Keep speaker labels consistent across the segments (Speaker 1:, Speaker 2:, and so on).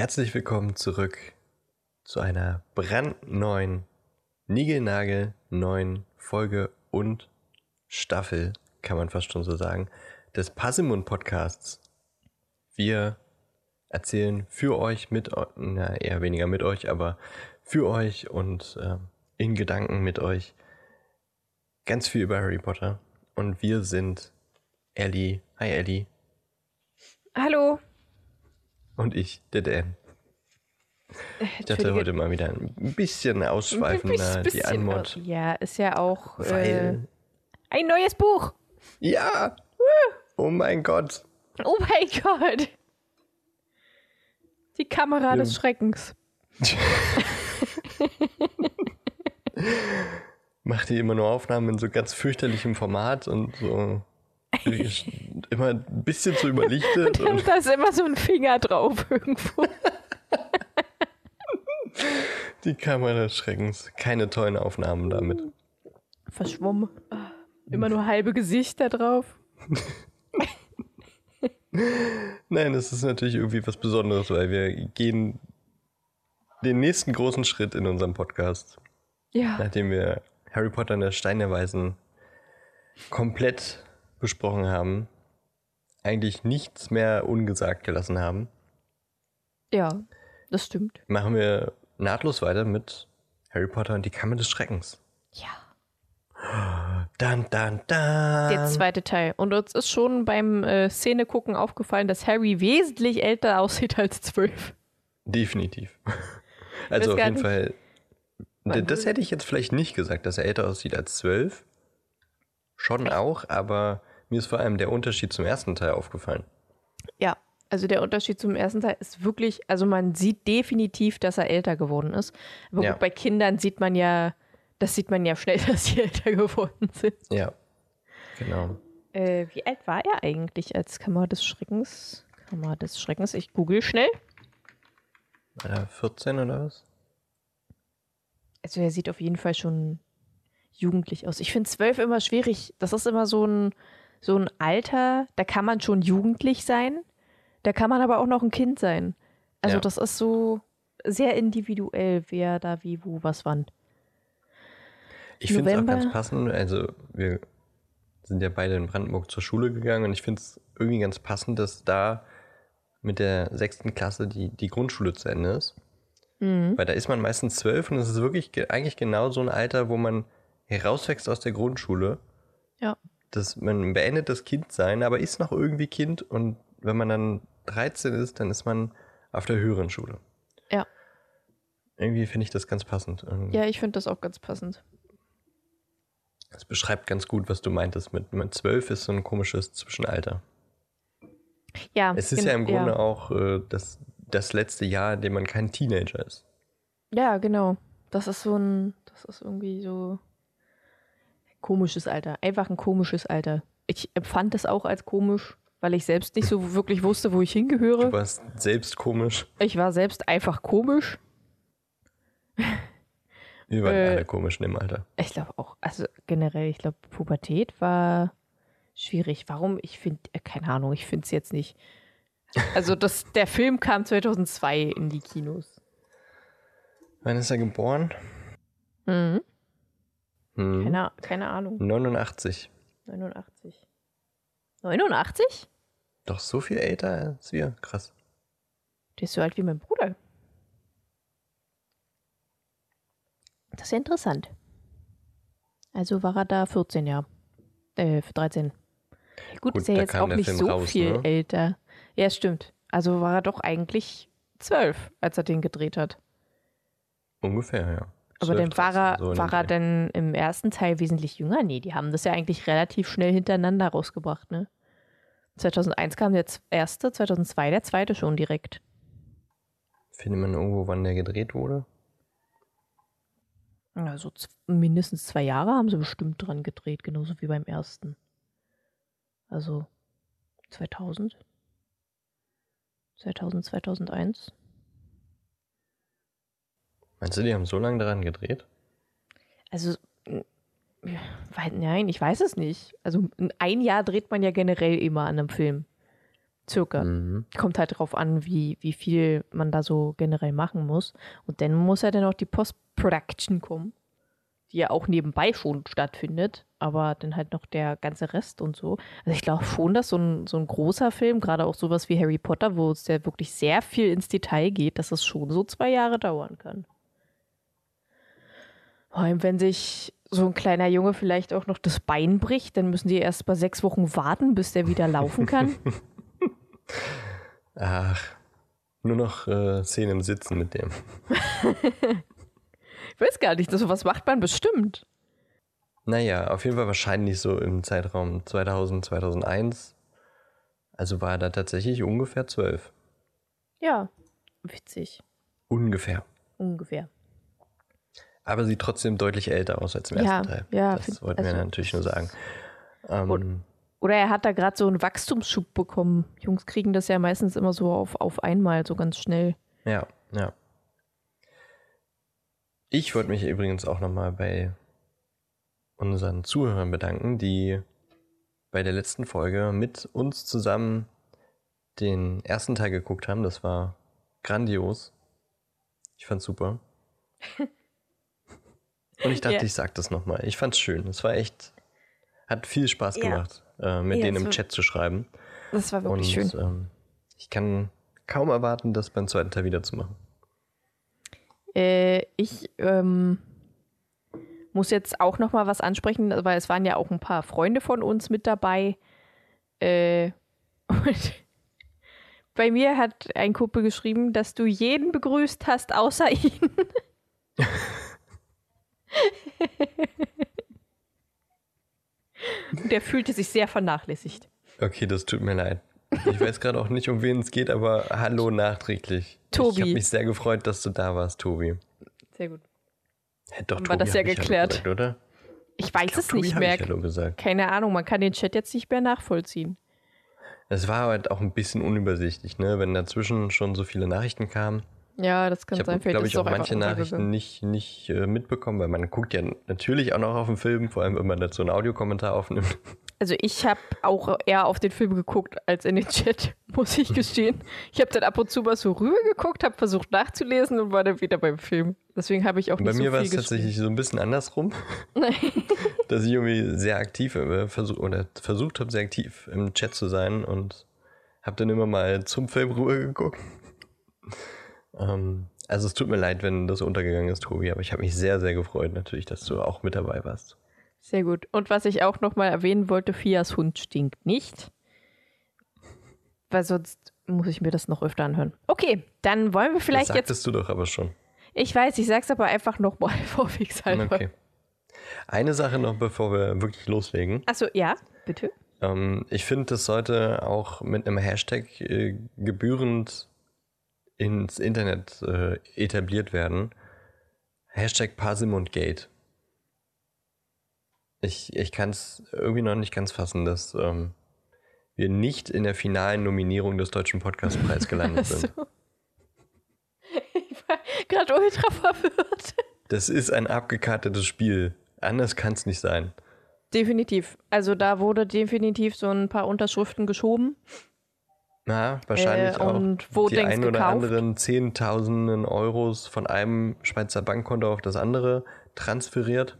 Speaker 1: herzlich willkommen zurück zu einer brandneuen, niegelnagel neuen Folge und Staffel, kann man fast schon so sagen, des Passimund Podcasts. Wir erzählen für euch mit, na eher weniger mit euch, aber für euch und äh, in Gedanken mit euch ganz viel über Harry Potter. Und wir sind Ellie. Hi Ellie.
Speaker 2: Hallo.
Speaker 1: Und ich, der Dan. Ich dachte heute mal wieder ein bisschen ausschweifender, ein bisschen, die Anmod.
Speaker 2: Ja, ist ja auch äh, ein neues Buch.
Speaker 1: Ja. Oh mein Gott.
Speaker 2: Oh mein Gott. Die Kamera ja. des Schreckens.
Speaker 1: Macht die immer nur Aufnahmen in so ganz fürchterlichem Format und so immer ein bisschen zu überlichtet.
Speaker 2: und, und da ist immer so ein Finger drauf irgendwo.
Speaker 1: Die Kamera des Schreckens. Keine tollen Aufnahmen damit.
Speaker 2: Verschwommen. Immer nur halbe Gesichter drauf.
Speaker 1: Nein, das ist natürlich irgendwie was Besonderes, weil wir gehen den nächsten großen Schritt in unserem Podcast.
Speaker 2: Ja.
Speaker 1: Nachdem wir Harry Potter und der Stein der Weisen komplett besprochen haben, eigentlich nichts mehr ungesagt gelassen haben.
Speaker 2: Ja, das stimmt.
Speaker 1: Machen wir nahtlos weiter mit Harry Potter und die Kammer des Schreckens.
Speaker 2: Ja.
Speaker 1: Dann, dann, dann.
Speaker 2: Der zweite Teil. Und uns ist schon beim äh, Szenegucken aufgefallen, dass Harry wesentlich älter aussieht als zwölf.
Speaker 1: Definitiv. Also auf jeden nicht. Fall. Das hätte ich jetzt vielleicht nicht gesagt, dass er älter aussieht als zwölf. Schon auch, aber mir ist vor allem der Unterschied zum ersten Teil aufgefallen.
Speaker 2: Ja, also der Unterschied zum ersten Teil ist wirklich, also man sieht definitiv, dass er älter geworden ist. Aber ja. gut, bei Kindern sieht man ja, das sieht man ja schnell, dass sie älter geworden sind.
Speaker 1: Ja, genau.
Speaker 2: Äh, wie alt war er eigentlich als Kammer des Schreckens? Kammer des Schreckens, ich google schnell.
Speaker 1: Er 14 oder was?
Speaker 2: Also er sieht auf jeden Fall schon jugendlich aus. Ich finde zwölf immer schwierig. Das ist immer so ein, so ein Alter, da kann man schon jugendlich sein, da kann man aber auch noch ein Kind sein. Also ja. das ist so sehr individuell, wer da wie, wo, was, wann.
Speaker 1: Ich finde es auch ganz passend, also wir sind ja beide in Brandenburg zur Schule gegangen und ich finde es irgendwie ganz passend, dass da mit der sechsten Klasse die, die Grundschule zu Ende ist. Mhm. Weil da ist man meistens zwölf und es ist wirklich eigentlich genau so ein Alter, wo man herauswächst aus der Grundschule.
Speaker 2: Ja
Speaker 1: dass man beendet das Kindsein, aber ist noch irgendwie Kind und wenn man dann 13 ist, dann ist man auf der höheren Schule.
Speaker 2: Ja.
Speaker 1: Irgendwie finde ich das ganz passend.
Speaker 2: Ja, ich finde das auch ganz passend.
Speaker 1: Das beschreibt ganz gut, was du meintest mit, mit 12 ist so ein komisches Zwischenalter.
Speaker 2: Ja.
Speaker 1: Es ist ja im Grunde ja. auch äh, das, das letzte Jahr, in dem man kein Teenager ist.
Speaker 2: Ja, genau. Das ist so ein, das ist irgendwie so Komisches Alter. Einfach ein komisches Alter. Ich empfand es auch als komisch, weil ich selbst nicht so wirklich wusste, wo ich hingehöre.
Speaker 1: Du warst selbst komisch.
Speaker 2: Ich war selbst einfach komisch.
Speaker 1: Wir waren äh, alle komisch in dem Alter.
Speaker 2: Ich glaube auch. Also generell, ich glaube, Pubertät war schwierig. Warum? Ich finde, äh, keine Ahnung, ich finde es jetzt nicht. Also das, der Film kam 2002 in die Kinos.
Speaker 1: Wann ist er geboren?
Speaker 2: Mhm. Hm. Keine, keine Ahnung.
Speaker 1: 89.
Speaker 2: 89. 89?
Speaker 1: Doch so viel älter als wir. Krass.
Speaker 2: Der ist so alt wie mein Bruder. Das ist ja interessant. Also war er da 14 Jahre. Äh, 13. Gut, Gut ist ja jetzt auch nicht Film so raus, viel ne? älter. Ja, stimmt. Also war er doch eigentlich 12, als er den gedreht hat.
Speaker 1: Ungefähr, ja.
Speaker 2: Aber dann war er, so war er denn im ersten Teil wesentlich jünger? Nee, die haben das ja eigentlich relativ schnell hintereinander rausgebracht, ne? 2001 kam der erste, 2002 der zweite schon direkt.
Speaker 1: Findet man irgendwo, wann der gedreht wurde?
Speaker 2: Also mindestens zwei Jahre haben sie bestimmt dran gedreht, genauso wie beim ersten. Also 2000? 2000, 2001?
Speaker 1: Meinst du, die haben so lange daran gedreht?
Speaker 2: Also, nein, ich weiß es nicht. Also, ein Jahr dreht man ja generell immer an einem Film. Circa.
Speaker 1: Mhm.
Speaker 2: Kommt halt drauf an, wie, wie viel man da so generell machen muss. Und dann muss ja dann auch die Post-Production kommen, die ja auch nebenbei schon stattfindet, aber dann halt noch der ganze Rest und so. Also ich glaube schon, dass so ein, so ein großer Film, gerade auch sowas wie Harry Potter, wo es ja wirklich sehr viel ins Detail geht, dass es schon so zwei Jahre dauern kann. Vor allem, wenn sich so ein kleiner Junge vielleicht auch noch das Bein bricht, dann müssen die erst mal sechs Wochen warten, bis der wieder laufen kann.
Speaker 1: Ach, nur noch äh, Szenen im Sitzen mit dem.
Speaker 2: Ich weiß gar nicht, so was macht man bestimmt.
Speaker 1: Naja, auf jeden Fall wahrscheinlich so im Zeitraum 2000, 2001. Also war er da tatsächlich ungefähr zwölf.
Speaker 2: Ja, witzig.
Speaker 1: Ungefähr.
Speaker 2: Ungefähr.
Speaker 1: Aber sieht trotzdem deutlich älter aus als im
Speaker 2: Ja,
Speaker 1: ersten Teil.
Speaker 2: ja,
Speaker 1: das wollten wir
Speaker 2: also-
Speaker 1: natürlich nur sagen. Ähm,
Speaker 2: Oder er hat da gerade so einen Wachstumsschub bekommen. Jungs kriegen das ja meistens immer so auf, auf einmal, so ganz schnell.
Speaker 1: Ja, ja. Ich wollte mich übrigens auch nochmal bei unseren Zuhörern bedanken, die bei der letzten Folge mit uns zusammen den ersten Teil geguckt haben. Das war grandios. Ich fand's super. Und ich dachte,
Speaker 2: Ja.
Speaker 1: ich sag das nochmal. Ich fand's schön. Es war echt, hat viel Spaß
Speaker 2: Ja.
Speaker 1: gemacht, äh, mit
Speaker 2: Ja,
Speaker 1: denen im Chat zu schreiben.
Speaker 2: Das war wirklich
Speaker 1: Und
Speaker 2: schön.
Speaker 1: ähm, ich kann kaum erwarten, das beim zweiten Teil wieder zu machen.
Speaker 2: Äh, ich ähm, muss jetzt auch noch mal was ansprechen, weil es waren ja auch ein paar Freunde von uns mit dabei. Äh, und bei mir hat ein Kumpel geschrieben, dass du jeden begrüßt hast, außer ihn. Und Der fühlte sich sehr vernachlässigt.
Speaker 1: Okay, das tut mir leid. Ich weiß gerade auch nicht, um wen es geht, aber hallo nachträglich.
Speaker 2: Tobi.
Speaker 1: Ich habe mich sehr gefreut, dass du da warst, Tobi.
Speaker 2: Sehr gut.
Speaker 1: Hä, doch,
Speaker 2: wir
Speaker 1: Tobi
Speaker 2: das ja
Speaker 1: ich
Speaker 2: geklärt.
Speaker 1: Gesagt, oder?
Speaker 2: Ich weiß es
Speaker 1: Tobi
Speaker 2: nicht mehr.
Speaker 1: Ich Hallo gesagt.
Speaker 2: Keine Ahnung, man kann den Chat jetzt nicht mehr nachvollziehen.
Speaker 1: Es war halt auch ein bisschen unübersichtlich, ne? wenn dazwischen schon so viele Nachrichten kamen.
Speaker 2: Ja, das kann
Speaker 1: Ich
Speaker 2: sein.
Speaker 1: habe,
Speaker 2: Vielleicht
Speaker 1: glaube ich, auch manche Nachrichten nicht, nicht äh, mitbekommen, weil man guckt ja natürlich auch noch auf den Film, vor allem wenn man dazu einen Audiokommentar aufnimmt.
Speaker 2: Also ich habe auch eher auf den Film geguckt als in den Chat, muss ich gestehen. Ich habe dann ab und zu mal so rüber geguckt, habe versucht nachzulesen und war dann wieder beim Film. Deswegen habe ich auch nicht
Speaker 1: bei mir
Speaker 2: so
Speaker 1: war
Speaker 2: viel
Speaker 1: es tatsächlich so ein bisschen andersrum, dass ich irgendwie sehr aktiv äh, versuch, oder versucht habe, sehr aktiv im Chat zu sein und habe dann immer mal zum Film rüber geguckt. Ähm, also es tut mir leid, wenn das untergegangen ist, Tobi, aber ich habe mich sehr, sehr gefreut natürlich, dass du auch mit dabei warst.
Speaker 2: Sehr gut. Und was ich auch noch mal erwähnen wollte, Fias Hund stinkt nicht. Weil sonst muss ich mir das noch öfter anhören. Okay, dann wollen wir vielleicht
Speaker 1: das
Speaker 2: jetzt.
Speaker 1: sagtest du doch aber schon.
Speaker 2: Ich weiß, ich sag's aber einfach noch mal vorwegshalber.
Speaker 1: Okay. Eine Sache noch, bevor wir wirklich loslegen.
Speaker 2: Achso, ja, bitte.
Speaker 1: Ähm, ich finde, das sollte auch mit einem Hashtag äh, gebührend ins Internet äh, etabliert werden. Hashtag Parsimondgate. Ich, ich kann es irgendwie noch nicht ganz fassen, dass ähm, wir nicht in der finalen Nominierung des Deutschen Podcastpreis gelandet sind.
Speaker 2: Ich war gerade ultra verwirrt.
Speaker 1: Das ist ein abgekartetes Spiel. Anders kann es nicht sein.
Speaker 2: Definitiv. Also da wurde definitiv so ein paar Unterschriften geschoben.
Speaker 1: Na, wahrscheinlich
Speaker 2: Äh,
Speaker 1: auch
Speaker 2: und wo
Speaker 1: die ein oder
Speaker 2: gekauft?
Speaker 1: anderen Zehntausenden Euros von einem Schweizer Bankkonto auf das andere transferiert.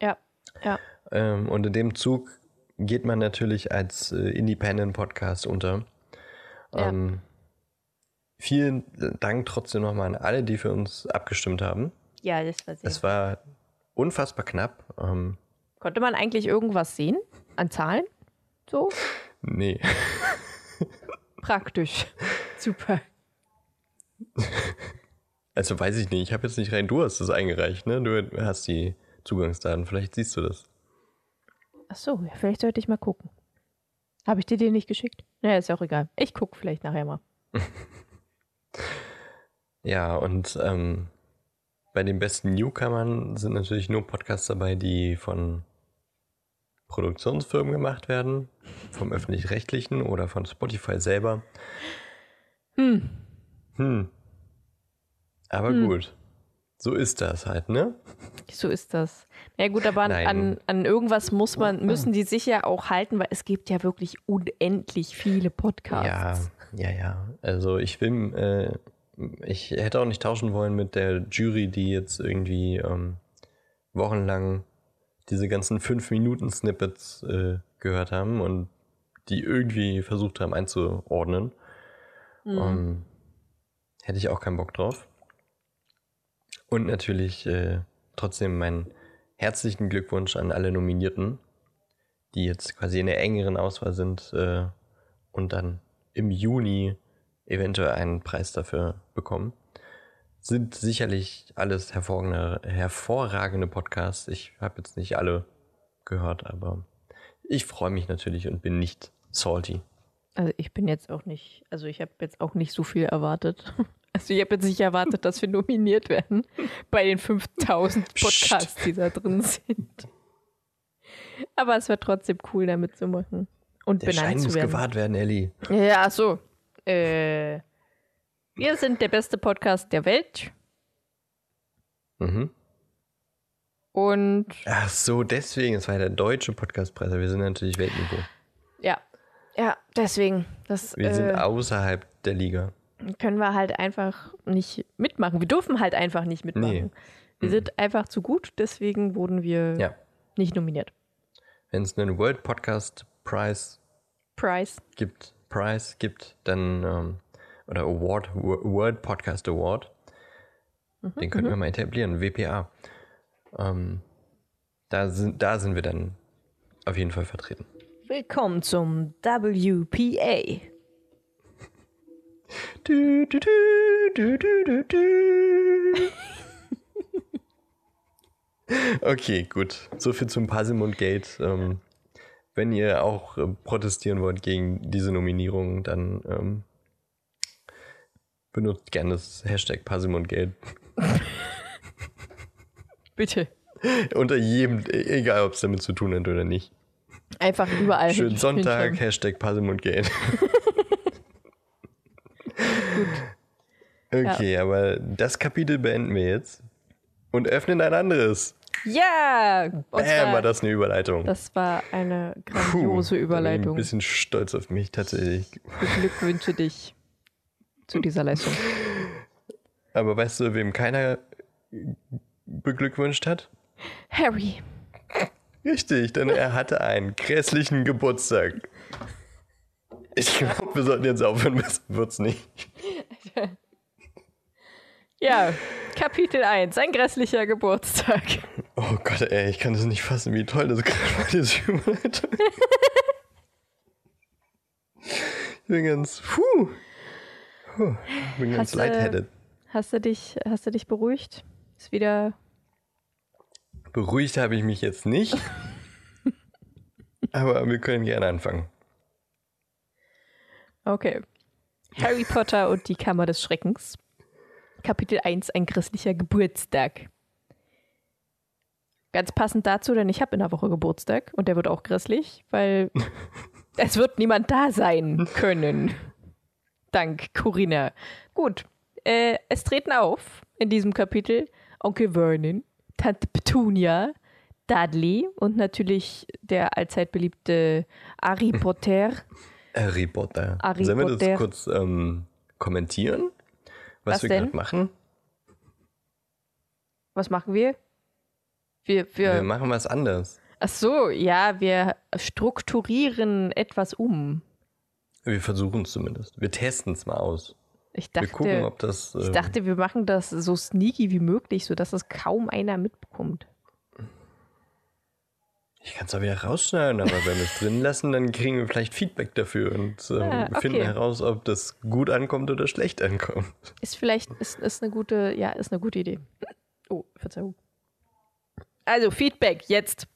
Speaker 2: Ja, ja.
Speaker 1: Ähm, und in dem Zug geht man natürlich als äh, Independent Podcast unter.
Speaker 2: Ja.
Speaker 1: Ähm, vielen Dank trotzdem nochmal an alle, die für uns abgestimmt haben.
Speaker 2: Ja, das war sehr.
Speaker 1: Es war unfassbar knapp. Ähm,
Speaker 2: Konnte man eigentlich irgendwas sehen an Zahlen? So
Speaker 1: nee.
Speaker 2: Praktisch. Super.
Speaker 1: Also weiß ich nicht. Ich habe jetzt nicht rein. Du hast das eingereicht, ne? Du hast die Zugangsdaten. Vielleicht siehst du das.
Speaker 2: Ach so, ja, vielleicht sollte ich mal gucken. Habe ich dir den nicht geschickt? Naja, ist ja auch egal. Ich gucke vielleicht nachher mal.
Speaker 1: Ja, und ähm, bei den besten Newcomern sind natürlich nur Podcasts dabei, die von Produktionsfirmen gemacht werden, vom öffentlich-rechtlichen oder von Spotify selber.
Speaker 2: Hm.
Speaker 1: Hm. Aber
Speaker 2: Hm.
Speaker 1: gut. So ist das halt, ne?
Speaker 2: So ist das. Ja gut, aber an, an, an, irgendwas muss man, müssen die sich ja auch halten, weil es gibt ja wirklich unendlich viele Podcasts.
Speaker 1: Ja, ja, ja. Also ich will, äh, ich hätte auch nicht tauschen wollen mit der Jury, die jetzt irgendwie ähm, wochenlang diese ganzen 5-Minuten-Snippets äh, gehört haben und die irgendwie versucht haben einzuordnen. Mhm. Um, ähm, hätte ich auch keinen Bock drauf. Und natürlich äh, trotzdem meinen herzlichen Glückwunsch an alle Nominierten, die jetzt quasi in der engeren Auswahl sind äh, und dann im Juni eventuell einen Preis dafür bekommen. Sind sicherlich alles hervorragende, hervorragende Podcasts. Ich habe jetzt nicht alle gehört, aber ich freue mich natürlich und bin nicht salty.
Speaker 2: Also ich bin jetzt auch nicht, also ich habe jetzt auch nicht so viel erwartet. Also ich habe jetzt nicht erwartet, dass wir nominiert werden bei den 5000 Podcasts, Psst. die da drin sind. Aber es war trotzdem cool, damit zu machen. Und
Speaker 1: Der benannt Schein zu werden. muss gewahrt werden, Ellie.
Speaker 2: Ja, so. Äh, wir sind der beste Podcast der Welt.
Speaker 1: Mhm.
Speaker 2: Und.
Speaker 1: Ach so, deswegen. Es war ja der deutsche Podcastpreis. Wir sind natürlich Weltniveau.
Speaker 2: Ja. Ja, deswegen. Das,
Speaker 1: wir äh, sind außerhalb der Liga
Speaker 2: können wir halt einfach nicht mitmachen. Wir dürfen halt einfach nicht mitmachen. Nee. Wir mhm. sind einfach zu gut, deswegen wurden wir ja. nicht nominiert.
Speaker 1: Wenn es einen World Podcast Prize
Speaker 2: Prize
Speaker 1: gibt, Prize gibt, dann ähm, oder Award, World Podcast Award, mhm, den könnten mhm. wir mal etablieren, WPA. Ähm, da, sind, da sind wir dann auf jeden Fall vertreten.
Speaker 2: Willkommen zum WPA.
Speaker 1: Du, du, du, du, du, okay, gut. So viel zum Passimund Gate. Ähm, wenn ihr auch äh, protestieren wollt gegen diese Nominierung, dann ähm, benutzt gerne das Hashtag Passimund Gate.
Speaker 2: Bitte.
Speaker 1: Unter jedem, egal ob es damit zu tun hat oder nicht.
Speaker 2: Einfach überall.
Speaker 1: Schönen Sonntag, Hashtag Passimund Gate. Okay, ja. aber das Kapitel beenden wir jetzt und öffnen ein anderes.
Speaker 2: Ja!
Speaker 1: Bam, war das eine Überleitung.
Speaker 2: Das war eine grandiose Puh, Überleitung. Ich bin
Speaker 1: ein bisschen stolz auf mich tatsächlich.
Speaker 2: Ich beglückwünsche dich zu dieser Leistung.
Speaker 1: Aber weißt du, wem keiner beglückwünscht hat?
Speaker 2: Harry.
Speaker 1: Richtig, denn er hatte einen grässlichen Geburtstag. Ich glaube, wir sollten jetzt aufhören, bis wird's nicht.
Speaker 2: Ja, Kapitel 1, ein grässlicher Geburtstag.
Speaker 1: Oh Gott, ey, ich kann das nicht fassen, wie toll das gerade war, diese Überleitung. ich bin ganz, puh. Puh bin ganz hast lightheaded.
Speaker 2: hast, du dich, hast du dich beruhigt? Ist wieder...
Speaker 1: Beruhigt habe ich mich jetzt nicht. aber wir können gerne anfangen.
Speaker 2: Okay. Harry Potter und die Kammer des Schreckens. Kapitel 1, ein christlicher Geburtstag. Ganz passend dazu, denn ich habe in der Woche Geburtstag und der wird auch christlich, weil es wird niemand da sein können. Dank Corinna. Gut, äh, es treten auf in diesem Kapitel Onkel Vernon, Tante Petunia, Dudley und natürlich der allzeit beliebte Harry Potter.
Speaker 1: Harry Potter. Harry Sollen wir das kurz ähm, kommentieren? Was, was wir gerade machen?
Speaker 2: Was machen wir? Wir, wir,
Speaker 1: wir machen was anderes.
Speaker 2: Ach so, ja, wir strukturieren etwas um.
Speaker 1: Wir versuchen es zumindest. Wir testen es mal aus.
Speaker 2: Ich dachte,
Speaker 1: wir gucken, ob das.
Speaker 2: Äh, ich dachte, wir machen das so sneaky wie möglich, sodass es kaum einer mitbekommt.
Speaker 1: Ich kann es auch wieder rausschneiden, aber wenn wir es drin lassen, dann kriegen wir vielleicht Feedback dafür und ähm, ah, okay. finden heraus, ob das gut ankommt oder schlecht ankommt.
Speaker 2: Ist vielleicht ist, ist eine gute, ja, ist eine gute Idee. Oh, Verzeihung. Also Feedback jetzt.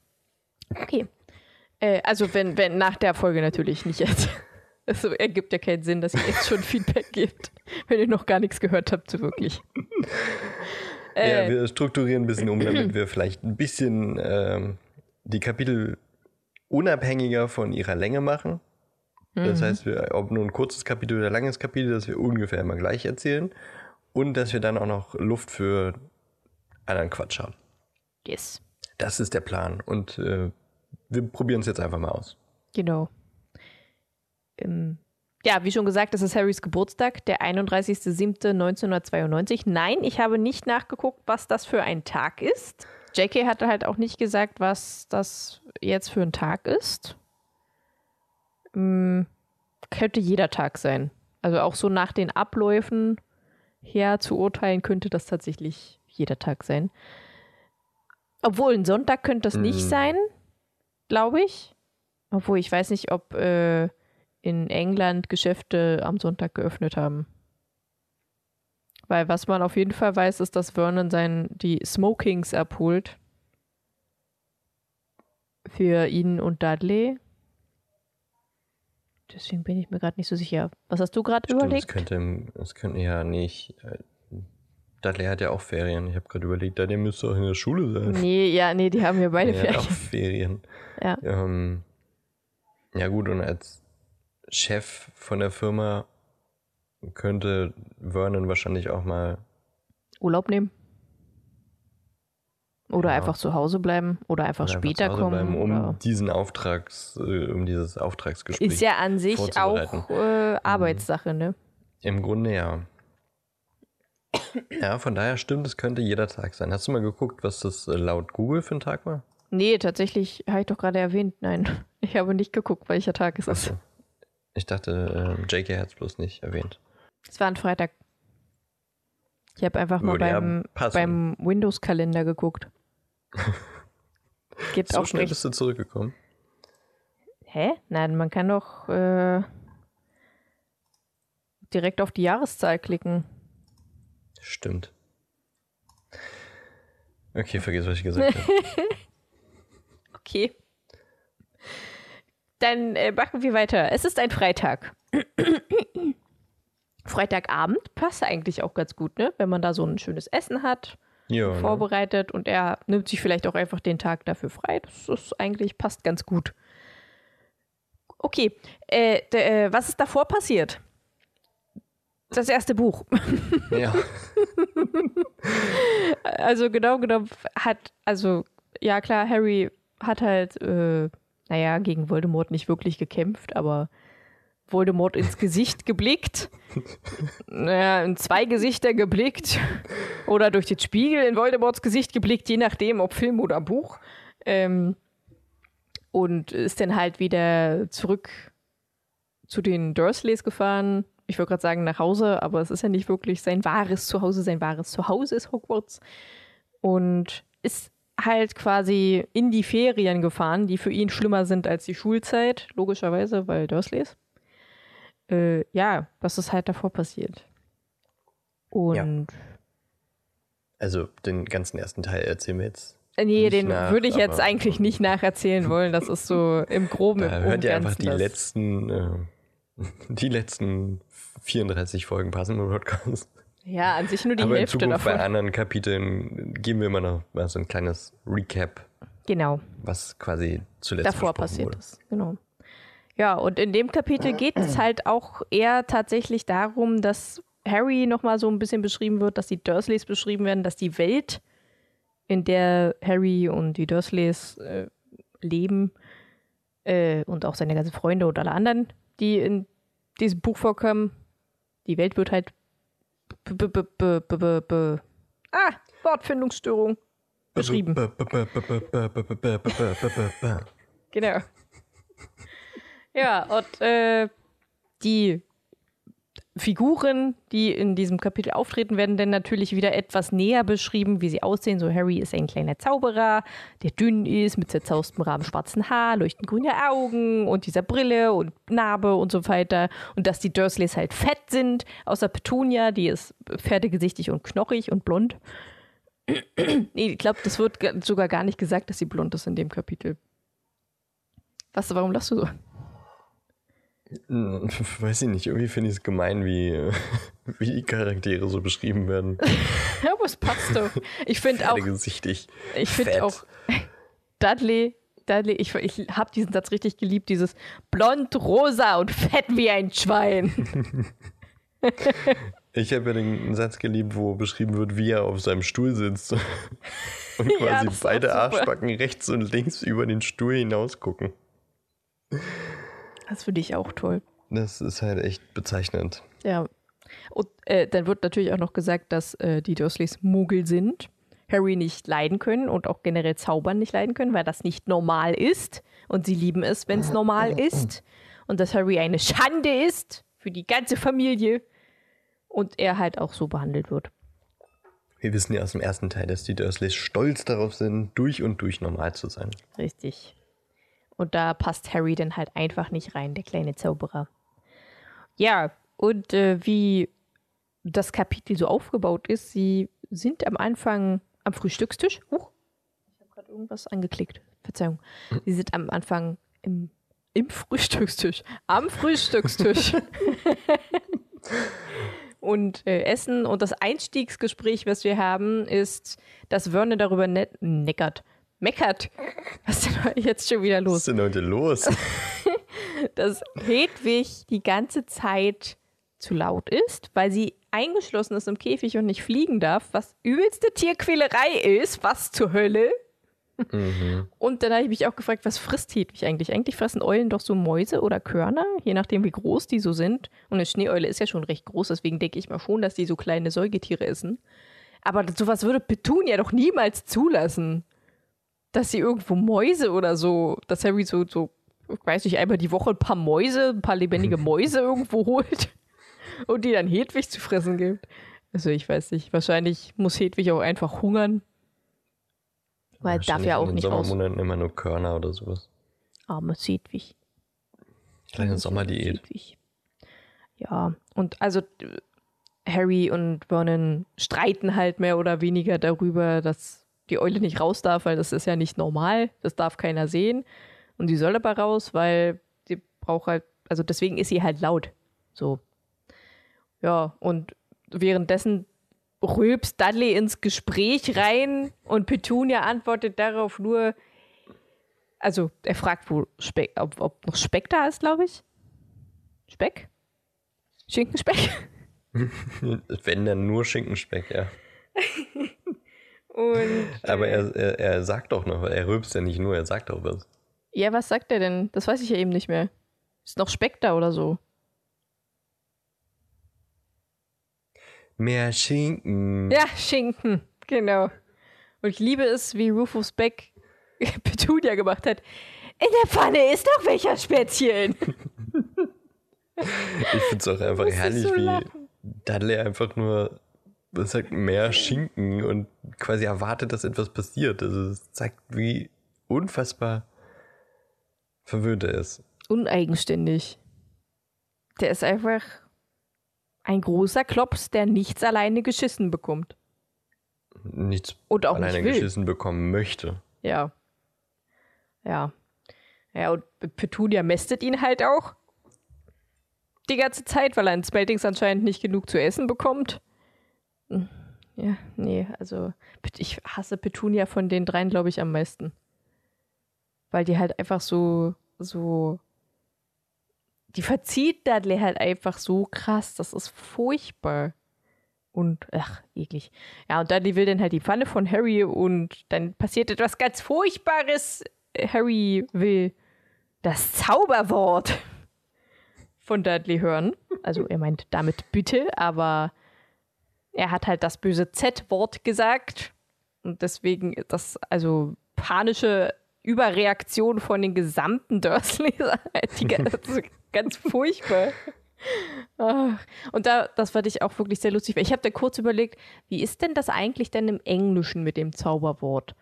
Speaker 2: Okay. Äh, also wenn, wenn nach der Folge natürlich nicht jetzt. Es ergibt ja keinen Sinn, dass ihr jetzt schon Feedback gebt, wenn ihr noch gar nichts gehört habt, so wirklich.
Speaker 1: Äh, ja, wir strukturieren ein bisschen um, damit wir vielleicht ein bisschen ähm, die Kapitel unabhängiger von ihrer Länge machen. Das mhm. heißt, wir, ob nur ein kurzes Kapitel oder ein langes Kapitel, dass wir ungefähr immer gleich erzählen. Und dass wir dann auch noch Luft für anderen Quatsch haben.
Speaker 2: Yes.
Speaker 1: Das ist der Plan. Und äh, wir probieren es jetzt einfach mal aus.
Speaker 2: Genau. Ähm, ja, wie schon gesagt, es ist Harrys Geburtstag, der 31.07.1992. Nein, ich habe nicht nachgeguckt, was das für ein Tag ist. Jackie hatte halt auch nicht gesagt, was das jetzt für ein Tag ist. Ähm, könnte jeder Tag sein. Also auch so nach den Abläufen her zu urteilen, könnte das tatsächlich jeder Tag sein. Obwohl, ein Sonntag könnte es nicht
Speaker 1: Mm.
Speaker 2: sein, glaube ich. Obwohl, ich weiß nicht, ob äh, in England Geschäfte am Sonntag geöffnet haben. Weil was man auf jeden Fall weiß, ist, dass Vernon sein, die Smokings abholt. Für ihn und Dudley. Deswegen bin ich mir gerade nicht so sicher. Was hast du gerade
Speaker 1: Stimmt, es
Speaker 2: überlegt?
Speaker 1: könnte, es könnte ja nicht. Äh, Dudley hat ja auch Ferien. Ich habe gerade überlegt, Dudley müsste auch in der Schule sein.
Speaker 2: Nee, ja, nee, die haben ja beide
Speaker 1: Er hat auch
Speaker 2: Ferien.
Speaker 1: Ferien.
Speaker 2: Ja.
Speaker 1: Ähm, ja, gut, und als Chef von der Firma könnte Vernon wahrscheinlich auch mal.
Speaker 2: Urlaub nehmen. Oder
Speaker 1: Ja.
Speaker 2: einfach zu Hause bleiben. Oder einfach
Speaker 1: einfach
Speaker 2: später
Speaker 1: zu Hause
Speaker 2: kommen.
Speaker 1: bleiben, um
Speaker 2: oder-
Speaker 1: diesen Auftrags, äh, um dieses Auftragsgespräch.
Speaker 2: Ist ja an sich auch äh, Arbeitssache, ne?
Speaker 1: Im Grunde ja. Ja, von daher stimmt, es könnte jeder Tag sein. Hast du mal geguckt, was das äh, laut Google für ein Tag war?
Speaker 2: Nee, tatsächlich habe ich doch gerade erwähnt. Nein, ich habe nicht geguckt, welcher Tag es ist.
Speaker 1: Achso. Ich dachte, äh, JK hat es bloß nicht erwähnt.
Speaker 2: Es war ein Freitag. Ich habe einfach mal
Speaker 1: Würde ja
Speaker 2: beim,
Speaker 1: passen.
Speaker 2: beim Windows-Kalender geguckt. Geht
Speaker 1: So
Speaker 2: auch
Speaker 1: schnell
Speaker 2: recht.
Speaker 1: bist du zurückgekommen.
Speaker 2: Hä? Nein, man kann doch äh, direkt auf die Jahreszahl klicken.
Speaker 1: Stimmt. Okay, vergiss, was ich gesagt habe.
Speaker 2: Okay. Dann äh, machen wir weiter. Es ist ein Freitag. Freitagabend passt eigentlich auch ganz gut, ne? Wenn man da so ein schönes Essen hat,
Speaker 1: Ja, ne?
Speaker 2: vorbereitet und er nimmt sich vielleicht auch einfach den Tag dafür frei. Das ist eigentlich passt ganz gut. Okay, äh, äh, was ist davor passiert? Das erste Buch.
Speaker 1: ja.
Speaker 2: Also genau genommen hat, also ja klar, Harry hat halt, äh, naja, gegen Voldemort nicht wirklich gekämpft, aber Voldemort ins Gesicht geblickt. naja, in zwei Gesichter geblickt. Oder durch den Spiegel in Voldemorts Gesicht geblickt, je nachdem, ob Film oder Buch. Ähm, und ist dann halt wieder zurück zu den Dursleys gefahren. Ich wollte gerade sagen nach Hause, aber es ist ja nicht wirklich sein wahres Zuhause. Sein wahres Zuhause ist Hogwarts. Und ist halt quasi in die Ferien gefahren, die für ihn schlimmer sind als die Schulzeit, logischerweise, weil Dursleys. Äh, ja, das ist halt davor passiert. Und
Speaker 1: Also den ganzen ersten Teil erzählen wir jetzt.
Speaker 2: äh, nee,
Speaker 1: nicht
Speaker 2: den
Speaker 1: nach,
Speaker 2: würde ich jetzt eigentlich nicht nacherzählen wollen. Das ist so im Groben, im
Speaker 1: Da hört ihr einfach
Speaker 2: Ganzen
Speaker 1: die
Speaker 2: das-
Speaker 1: letzten, äh, die letzten 34 Folgen passen im Podcast.
Speaker 2: Ja, an sich nur die
Speaker 1: Aber in
Speaker 2: Hälfte
Speaker 1: Zukunft
Speaker 2: davon.
Speaker 1: bei anderen Kapiteln geben wir immer noch mal so ein kleines Recap,
Speaker 2: Genau.
Speaker 1: was quasi zuletzt
Speaker 2: davor passiert
Speaker 1: wurde.
Speaker 2: ist. Genau. Ja, und in dem Kapitel geht es halt auch eher tatsächlich darum, dass Harry nochmal so ein bisschen beschrieben wird, dass die Dursleys beschrieben werden, dass die Welt, in der Harry und die Dursleys äh, leben äh, und auch seine ganzen Freunde und alle anderen, die in diesem Buch vorkommen, die Welt wird halt b -b -b -b -b -b -b ah, Wortfindungsstörung beschrieben. Genau. Ja, und äh, die Figuren, die in diesem Kapitel auftreten, werden dann natürlich wieder etwas näher beschrieben, wie sie aussehen. So, Harry ist ein kleiner Zauberer, der dünn ist, mit zerzaustem rabenschwarzen Haar, leuchtend grüne Augen und dieser Brille und Narbe und so weiter. Und dass die Dursleys halt fett sind, außer Petunia, die ist pferdegesichtig und knochig und blond. nee, ich glaube, das wird ga- sogar gar nicht gesagt, dass sie blond ist in dem Kapitel. Was, warum lachst du so?
Speaker 1: Hm, Weiß ich nicht, irgendwie finde ich es gemein, wie, wie die Charaktere so beschrieben werden.
Speaker 2: Ja, aber es passt doch. Ich finde auch, ich finde auch Dudley, Dudley, ich, ich habe diesen Satz richtig geliebt, dieses blond, rosa und fett wie ein Schwein.
Speaker 1: Ich habe ja den Satz geliebt, wo beschrieben wird, wie er auf seinem Stuhl sitzt und
Speaker 2: Ja,
Speaker 1: quasi
Speaker 2: auch
Speaker 1: beide. Arschbacken rechts und links über den Stuhl hinaus gucken.
Speaker 2: Das finde ich auch toll.
Speaker 1: Das ist halt echt bezeichnend.
Speaker 2: Ja. Und äh, dann wird natürlich auch noch gesagt, dass äh, die Dursleys Muggel sind, Harry nicht leiden können und auch generell Zaubern nicht leiden können, weil das nicht normal ist. Und sie lieben es, wenn es normal ist. Und dass Harry eine Schande ist für die ganze Familie. Und er halt auch so behandelt wird.
Speaker 1: Wir wissen ja aus dem ersten Teil, dass die Dursleys stolz darauf sind, durch und durch normal zu sein.
Speaker 2: Richtig. Und da passt Harry dann halt einfach nicht rein, der kleine Zauberer. Ja, und äh, wie das Kapitel so aufgebaut ist, sie sind am Anfang am Frühstückstisch. Huch, ich habe gerade irgendwas angeklickt. Verzeihung. Sie sind am Anfang im, im Frühstückstisch. Am Frühstückstisch. und äh, essen. Und das Einstiegsgespräch, was wir haben, ist, dass Vernon darüber ne neckert. Meckert. Was ist denn jetzt schon wieder
Speaker 1: Was
Speaker 2: los?
Speaker 1: ist denn heute los?
Speaker 2: dass Hedwig die ganze Zeit zu laut ist, weil sie eingeschlossen ist im Käfig und nicht fliegen darf, was übelste Tierquälerei ist. Was zur Hölle?
Speaker 1: mhm.
Speaker 2: Und dann habe ich mich auch gefragt, was frisst Hedwig eigentlich? Eigentlich fressen Eulen doch so Mäuse oder Körner, je nachdem, wie groß die so sind. Und eine Schneeeule ist ja schon recht groß, deswegen denke ich mal schon, dass die so kleine Säugetiere essen. Aber sowas würde Petunia doch niemals zulassen. Dass sie irgendwo Mäuse oder so, dass Harry so, so, ich weiß nicht, einmal die Woche ein paar Mäuse, ein paar lebendige Mäuse irgendwo holt und die dann Hedwig zu fressen gibt. Also ich weiß nicht, wahrscheinlich muss Hedwig auch einfach hungern. Weil darf ja auch
Speaker 1: in den
Speaker 2: nicht raus.
Speaker 1: Sommermonaten immer nur Körner oder sowas.
Speaker 2: Armes Hedwig.
Speaker 1: Kleine Sommerdiät.
Speaker 2: Hedwig. Ja, und also äh, Harry und Vernon streiten halt mehr oder weniger darüber, dass die Eule nicht raus darf, weil das ist ja nicht normal. Das darf keiner sehen. Und die soll aber raus, weil sie braucht halt, also deswegen ist sie halt laut. So. Ja, und währenddessen rülpst Dudley ins Gespräch rein und Petunia antwortet darauf nur, also er fragt, wo Speck, ob, ob noch Speck da ist, glaube ich. Speck? Schinkenspeck?
Speaker 1: Wenn dann nur Schinkenspeck, ja.
Speaker 2: Und
Speaker 1: Aber er, er, er sagt doch noch, er rülpst ja nicht nur, er sagt auch was.
Speaker 2: ja, was sagt er denn? Das weiß ich ja eben nicht mehr. Ist noch Speck da oder so?
Speaker 1: Mehr Schinken.
Speaker 2: Ja, Schinken, genau. Und ich liebe es, wie Rufus Beck Petunia gemacht hat. In der Pfanne ist doch welcher Spätzchen.
Speaker 1: Ich finde es auch einfach herrlich,
Speaker 2: so
Speaker 1: wie. Dudley einfach nur sagt mehr Schinken und quasi erwartet, dass etwas passiert. Also es zeigt, wie unfassbar verwöhnt er ist.
Speaker 2: Uneigenständig. Der ist einfach ein großer Klops, der nichts alleine geschissen bekommt.
Speaker 1: Nichts
Speaker 2: Und auch
Speaker 1: alleine
Speaker 2: nicht
Speaker 1: geschissen bekommen möchte.
Speaker 2: Ja. Ja. Ja, und Petunia mästet ihn halt auch. Die ganze Zeit, weil er in Smeltings anscheinend nicht genug zu essen bekommt. Hm, Ja, nee, also ich hasse Petunia von den dreien, glaube ich, am meisten. Weil die halt einfach so, so. Die verzieht Dudley halt einfach so krass. Das ist furchtbar. Und, ach, eklig. Ja, und Dudley will dann halt die Pfanne von Harry und dann passiert etwas ganz Furchtbares. Harry will das Zauberwort von Dudley hören. Also er meint damit bitte, aber er hat halt das böse Z-Wort gesagt. Und deswegen ist das also panische Überreaktion von den gesamten Dursleys. Ganz, furchtbar. Ach, Und da, das fand ich auch wirklich sehr lustig. Ich habe da kurz überlegt, wie ist denn das eigentlich denn im Englischen mit dem Zauberwort?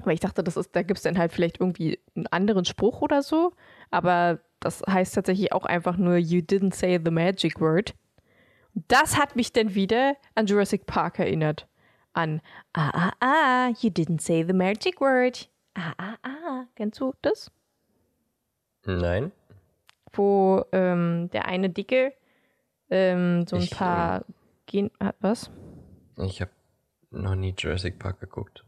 Speaker 2: Weil ich dachte, das ist, da gibt es dann halt vielleicht irgendwie einen anderen Spruch oder so. Aber das heißt tatsächlich auch einfach nur You didn't say the magic word. Das hat mich dann wieder an Jurassic Park erinnert. An Ah, ah, ah, you didn't say the magic word. Ah, ah, ah. Kennst du das?
Speaker 1: Nein?
Speaker 2: Wo ähm, der eine Dicke ähm, so ein
Speaker 1: Ich,
Speaker 2: paar Gen hat was?
Speaker 1: Ich habe noch nie Jurassic Park geguckt.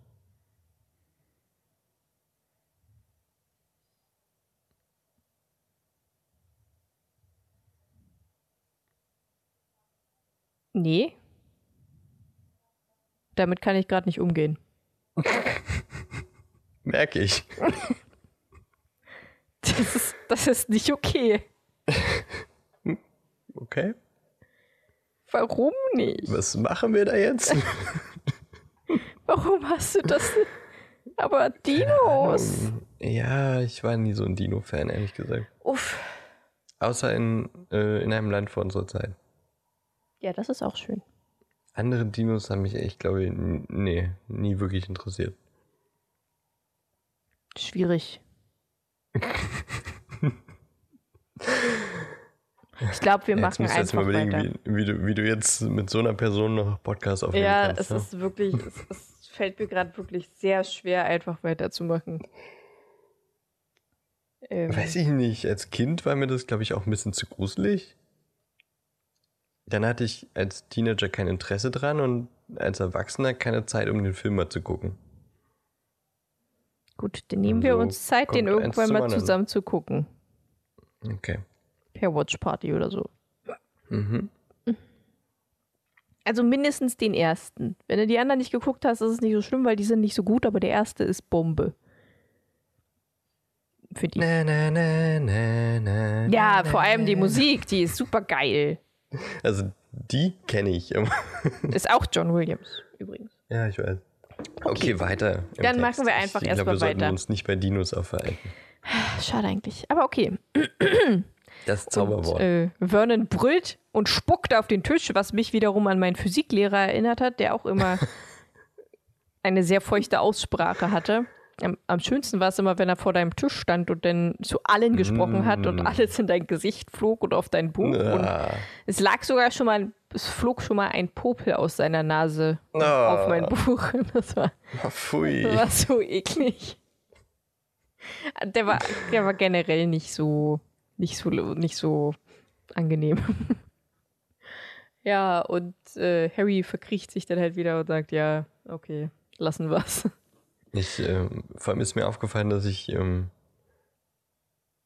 Speaker 2: Nee. Damit kann ich gerade nicht umgehen.
Speaker 1: Merke ich.
Speaker 2: Das ist, das ist nicht okay.
Speaker 1: Okay.
Speaker 2: Warum nicht?
Speaker 1: Was machen wir da jetzt?
Speaker 2: Warum hast du das? Aber Dinos.
Speaker 1: ja, ich war nie so ein Dino-Fan, ehrlich gesagt.
Speaker 2: Uff.
Speaker 1: Außer in, äh, in einem Land vor unserer Zeit.
Speaker 2: Ja, das ist auch schön.
Speaker 1: Andere Dinos haben mich echt, glaube ich, nee, nie wirklich interessiert.
Speaker 2: Schwierig. Ich glaube, wir
Speaker 1: Jetzt
Speaker 2: machen
Speaker 1: jetzt
Speaker 2: einfach
Speaker 1: mal überlegen,
Speaker 2: weiter.
Speaker 1: wie, wie, du, wie du jetzt mit so einer Person noch Podcast aufnehmen
Speaker 2: Ja,
Speaker 1: kannst.
Speaker 2: es ist wirklich, es, es fällt mir gerade wirklich sehr schwer, einfach weiterzumachen. Ähm,
Speaker 1: Weiß ich nicht. Als Kind war mir das, glaube ich, auch ein bisschen zu gruselig. Dann hatte ich als Teenager kein Interesse dran und als Erwachsener keine Zeit, um den Film mal zu gucken.
Speaker 2: gut, dann nehmen wir
Speaker 1: So
Speaker 2: uns Zeit, den irgendwann mal zusammen zu gucken.
Speaker 1: Okay.
Speaker 2: Per Watch Party oder so.
Speaker 1: Mhm.
Speaker 2: Also mindestens den ersten. Wenn du die anderen nicht geguckt hast, ist es nicht so schlimm, weil die sind nicht so gut, aber der erste ist Bombe. Für die.
Speaker 1: Na, na, na, na, na,
Speaker 2: Ja, vor allem die. Musik, die ist super geil.
Speaker 1: Also, die kenne ich. aber-
Speaker 2: Ist auch John Williams übrigens.
Speaker 1: ja, ich weiß. Okay, weiter. im
Speaker 2: Dann
Speaker 1: Text.
Speaker 2: machen wir einfach
Speaker 1: ich, ich
Speaker 2: erst
Speaker 1: glaub,
Speaker 2: mal
Speaker 1: wir sollten
Speaker 2: weiter.
Speaker 1: uns nicht bei Dinos aufhalten.
Speaker 2: Schade eigentlich. Aber okay.
Speaker 1: Das
Speaker 2: Und,
Speaker 1: Zauberwort.
Speaker 2: äh, Vernon brüllt und spuckt auf den Tisch, was mich wiederum an meinen Physiklehrer erinnert hat, der auch immer eine sehr feuchte Aussprache hatte. Am, am schönsten war es immer, wenn er vor deinem Tisch stand und dann zu allen gesprochen hat und
Speaker 1: Mm.
Speaker 2: alles in dein Gesicht flog und auf dein Buch. Und
Speaker 1: ah.
Speaker 2: es lag sogar schon mal, es flog schon mal ein Popel aus seiner Nase
Speaker 1: Ah.
Speaker 2: auf mein Buch. Das war,
Speaker 1: Pfui.
Speaker 2: das war so eklig. Der war, der war generell nicht so, nicht so, nicht so angenehm. ja, und äh, Harry verkriecht sich dann halt wieder und sagt, ja, okay, lassen wir's.
Speaker 1: Ich, ähm, vor allem ist mir aufgefallen, dass ich ähm,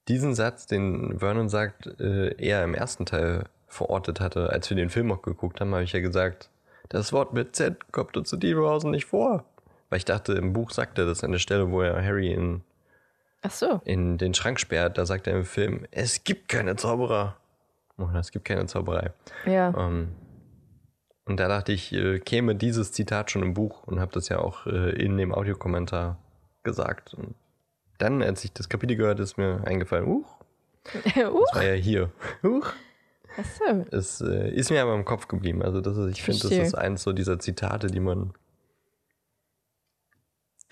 Speaker 1: diesen Satz, den Vernon sagt, äh, eher im ersten Teil verortet hatte. Als wir den Film auch geguckt haben, habe ich ja gesagt, das Wort mit Z kommt uns in Dieberhausen nicht vor. Weil ich dachte, im Buch sagt er das an der Stelle, wo er Harry in,
Speaker 2: Ach so.
Speaker 1: in den Schrank sperrt. Da sagt er im Film, es gibt keine Zauberer. Oder es gibt keine Zauberei.
Speaker 2: Ja.
Speaker 1: Ähm, und da dachte ich, äh, käme dieses Zitat schon im Buch und habe das ja auch äh, in dem Audiokommentar gesagt. Und dann, als ich das Kapitel gehört, ist mir eingefallen, das
Speaker 2: uh,
Speaker 1: war ja hier. Huch.
Speaker 2: ach so.
Speaker 1: Es äh, ist mir aber im Kopf geblieben. Also das ist, ich finde, das ist eins so dieser Zitate, die man,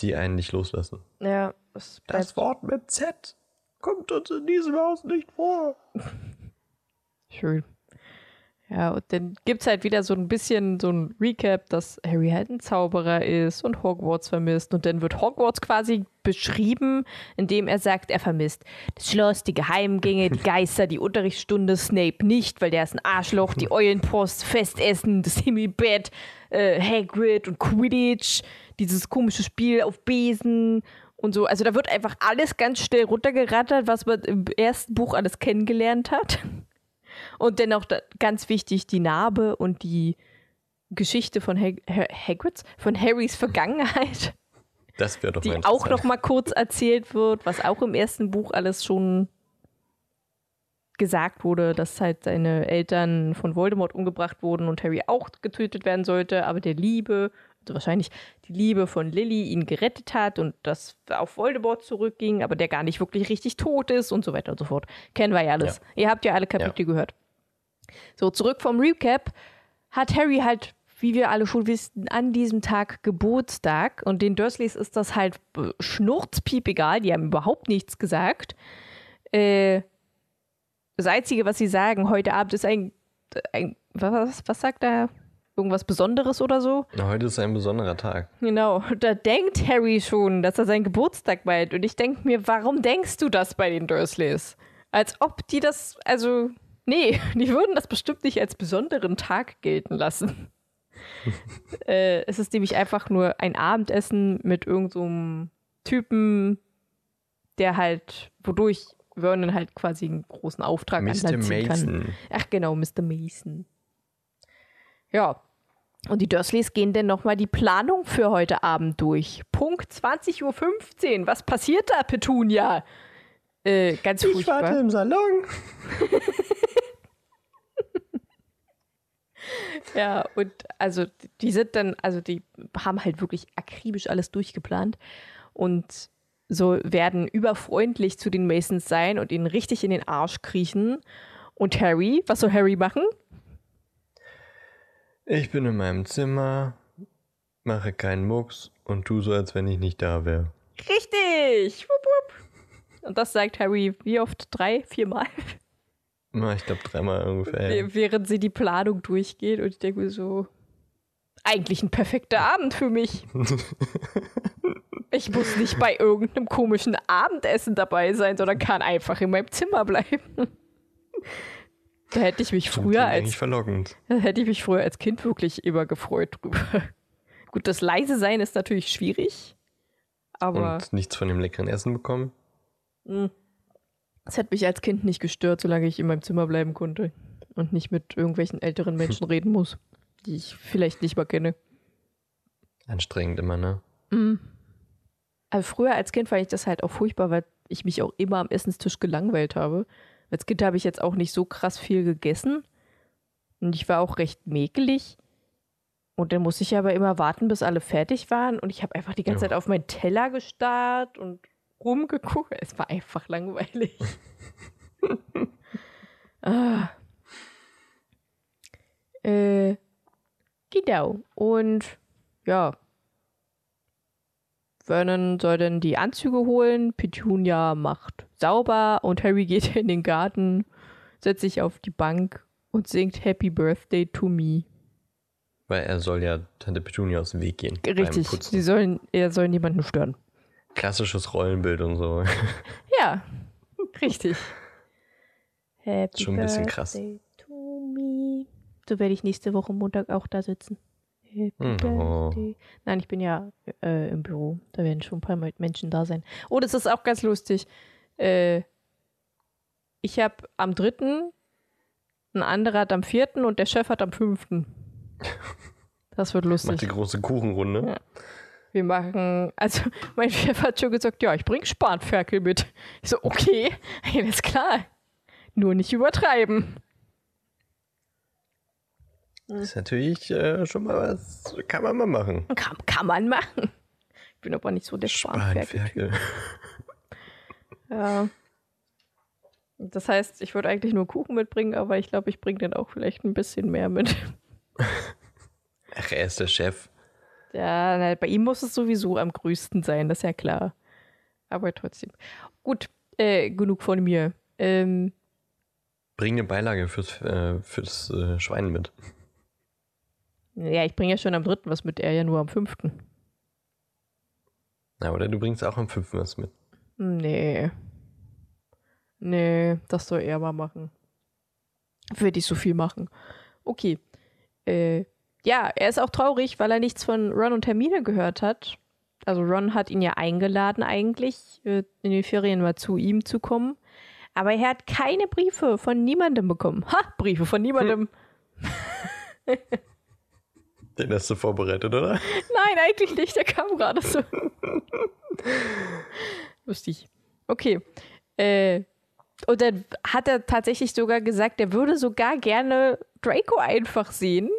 Speaker 1: die einen nicht loslassen.
Speaker 2: Ja, das
Speaker 1: Das Wort mit Z kommt uns in diesem Haus nicht vor.
Speaker 2: Schön. Ja, und dann gibt es halt wieder so ein bisschen so ein Recap, dass Harry halt ein Zauberer ist und Hogwarts vermisst. Und dann wird Hogwarts quasi beschrieben, indem er sagt, er vermisst das Schloss, die Geheimgänge, die Geister, die Unterrichtsstunde, Snape nicht, weil der ist ein Arschloch, die Eulenpost, Festessen, das Himmelbett, äh, Hagrid und Quidditch, dieses komische Spiel auf Besen und so. Also da wird einfach alles ganz schnell runtergerattert, was man im ersten Buch alles kennengelernt hat. Und dennoch da, ganz wichtig die Narbe und die Geschichte von Hag Ha- Hagrids, von Harrys Vergangenheit,
Speaker 1: Das wäre doch
Speaker 2: die auch noch mal kurz erzählt wird, was auch im ersten Buch alles schon gesagt wurde, dass halt seine Eltern von Voldemort umgebracht wurden und Harry auch getötet werden sollte, aber der Liebe, wahrscheinlich die Liebe von Lily ihn gerettet hat und das auf Voldemort zurückging, aber der gar nicht wirklich richtig tot ist und so weiter und so fort. Kennen wir ja alles. Ihr habt ja alle Kapitel gehört. So, zurück vom Recap hat Harry halt, wie wir alle schon wissen, an diesem Tag Geburtstag und den Dursleys ist das halt äh, schnurzpiep egal, die haben überhaupt nichts gesagt. Äh, das Einzige, was sie sagen heute Abend ist ein, ein was, was sagt er? Irgendwas Besonderes oder so?
Speaker 1: Na, Heute ist ein besonderer Tag.
Speaker 2: Genau, da denkt Harry schon, dass er seinen Geburtstag meint. Und ich denke mir, warum denkst du das bei den Dursleys? Als ob die das, also, nee, die würden das bestimmt nicht als besonderen Tag gelten lassen. äh, es ist nämlich einfach nur ein Abendessen mit irgendeinem Typen, der halt, wodurch Vernon halt quasi einen großen Auftrag
Speaker 1: Mr.
Speaker 2: Ziehen kann.
Speaker 1: Mason.
Speaker 2: Ach genau, Mr. Mason. Ja. Und die Dursleys gehen dann nochmal die Planung für heute Abend durch. Punkt 20.15 Uhr. Was passiert da, Petunia? Äh, ganz
Speaker 1: Ich
Speaker 2: furchtbar.
Speaker 1: warte im Salon.
Speaker 2: Ja, und also die sind dann, also die haben halt wirklich akribisch alles durchgeplant und so werden überfreundlich zu den Masons sein und ihnen richtig in den Arsch kriechen. Und Harry, was soll Harry machen?
Speaker 1: Ich bin in meinem Zimmer, mache keinen Mucks und tu so, als wenn ich nicht da wäre.
Speaker 2: Richtig! Wupp, wupp. Und das sagt Harry wie oft? Drei, viermal?
Speaker 1: Na, Ich glaube dreimal ungefähr.
Speaker 2: Wäh- Während sie die Planung durchgeht und ich denke mir so, eigentlich ein perfekter Abend für mich. Ich muss nicht bei irgendeinem komischen Abendessen dabei sein, sondern kann einfach in meinem Zimmer bleiben. Da hätte ich mich früher als
Speaker 1: verlockend.
Speaker 2: da hätte ich mich früher als Kind wirklich immer gefreut drüber. Gut, das leise sein ist natürlich schwierig, aber
Speaker 1: Und nichts von dem leckeren Essen bekommen.
Speaker 2: es hat mich als Kind nicht gestört, solange ich in meinem Zimmer bleiben konnte und nicht mit irgendwelchen älteren Menschen reden muss, die ich vielleicht nicht mal kenne.
Speaker 1: Anstrengend immer, ne?
Speaker 2: Also früher als Kind fand ich das halt auch furchtbar, weil ich mich auch immer am Essenstisch gelangweilt habe. Als Kind habe ich jetzt auch nicht so krass viel gegessen und ich war auch recht mäkelig. Und dann musste ich aber immer warten, bis alle fertig waren und ich habe einfach die ganze
Speaker 1: Ja.
Speaker 2: Zeit auf meinen Teller gestarrt und rumgeguckt. Es war einfach langweilig. ah. Äh, genau. Und ja, Vernon soll dann die Anzüge holen, Petunia macht sauber und Harry geht in den Garten, setzt sich auf die Bank und singt Happy Birthday to me.
Speaker 1: Weil er soll ja Tante Petunia aus dem Weg gehen.
Speaker 2: Richtig, sie sollen, er soll niemanden stören.
Speaker 1: Klassisches Rollenbild und so.
Speaker 2: Ja, richtig. Happy
Speaker 1: Schon ein bisschen krass.
Speaker 2: Birthday to me. So werde ich nächste Woche Montag auch da sitzen. Happy
Speaker 1: Hm, oh.
Speaker 2: Birthday. Nein, ich bin ja äh, im Büro. Da werden schon ein paar Menschen da sein. Oh, das ist auch ganz lustig. Äh, ich habe am dritten, ein anderer hat am vierten und der Chef hat am fünften. Das wird lustig.
Speaker 1: Macht die große Kuchenrunde.
Speaker 2: Ja. Wir machen, also mein Chef hat schon gesagt, ja, ich bringe Spanferkel mit. Ich so, okay, alles klar. Nur nicht übertreiben.
Speaker 1: Das ist natürlich äh, schon mal was, kann man mal machen.
Speaker 2: Kann, kann man machen. Ich bin aber nicht so der Spanferkel. Ja. Das heißt, ich würde eigentlich nur Kuchen mitbringen, aber ich glaube, ich bringe dann auch vielleicht ein bisschen mehr mit.
Speaker 1: Ach, er ist der Chef.
Speaker 2: Ja, na, bei ihm muss es sowieso am größten sein, das ist ja klar. Aber trotzdem. Gut, äh, genug von mir. Ähm,
Speaker 1: Bring eine Beilage fürs, äh, fürs äh, Schwein mit.
Speaker 2: Ja, ich bringe ja schon am dritten was mit, er ja nur am fünften.
Speaker 1: Na, oder du bringst auch am 5. was mit.
Speaker 2: Nee. Nee, das soll er mal machen. Würde ich so viel machen. Okay. Äh, ja, er ist auch traurig, weil er nichts von Ron und Hermine gehört hat. Also Ron hat ihn ja eingeladen eigentlich, äh, in den Ferien mal zu ihm zu kommen. Aber er hat keine Briefe von niemandem bekommen. Ha, Briefe von niemandem.
Speaker 1: Den hast du vorbereitet, oder?
Speaker 2: Nein, eigentlich nicht. Der kam gerade so. Lustig. Okay. Äh, und dann hat er tatsächlich sogar gesagt, er würde sogar gerne Draco einfach sehen.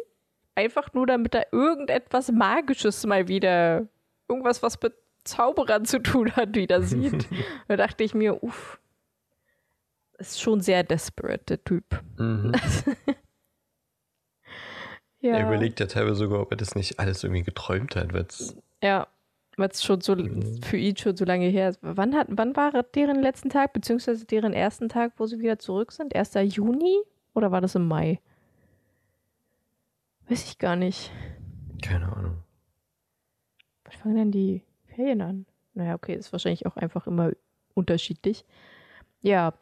Speaker 2: Einfach nur, damit er irgendetwas Magisches mal wieder, irgendwas, was mit Zauberern zu tun hat, wieder sieht. da dachte ich mir, uff, ist schon sehr desperate, der Typ.
Speaker 1: Mhm.
Speaker 2: Ja.
Speaker 1: Er überlegt ja teilweise sogar, ob er das nicht alles irgendwie geträumt hat. weil's-
Speaker 2: Ja, weil es schon so für ihn schon so lange her ist. Wann, hat, wann war deren letzten Tag, beziehungsweise deren ersten Tag, wo sie wieder zurück sind? 1. Juni? Oder war das im Mai? Weiß ich gar nicht.
Speaker 1: Keine Ahnung.
Speaker 2: Wann fangen denn die Ferien an? Naja, okay, ist wahrscheinlich auch einfach immer unterschiedlich. Ja,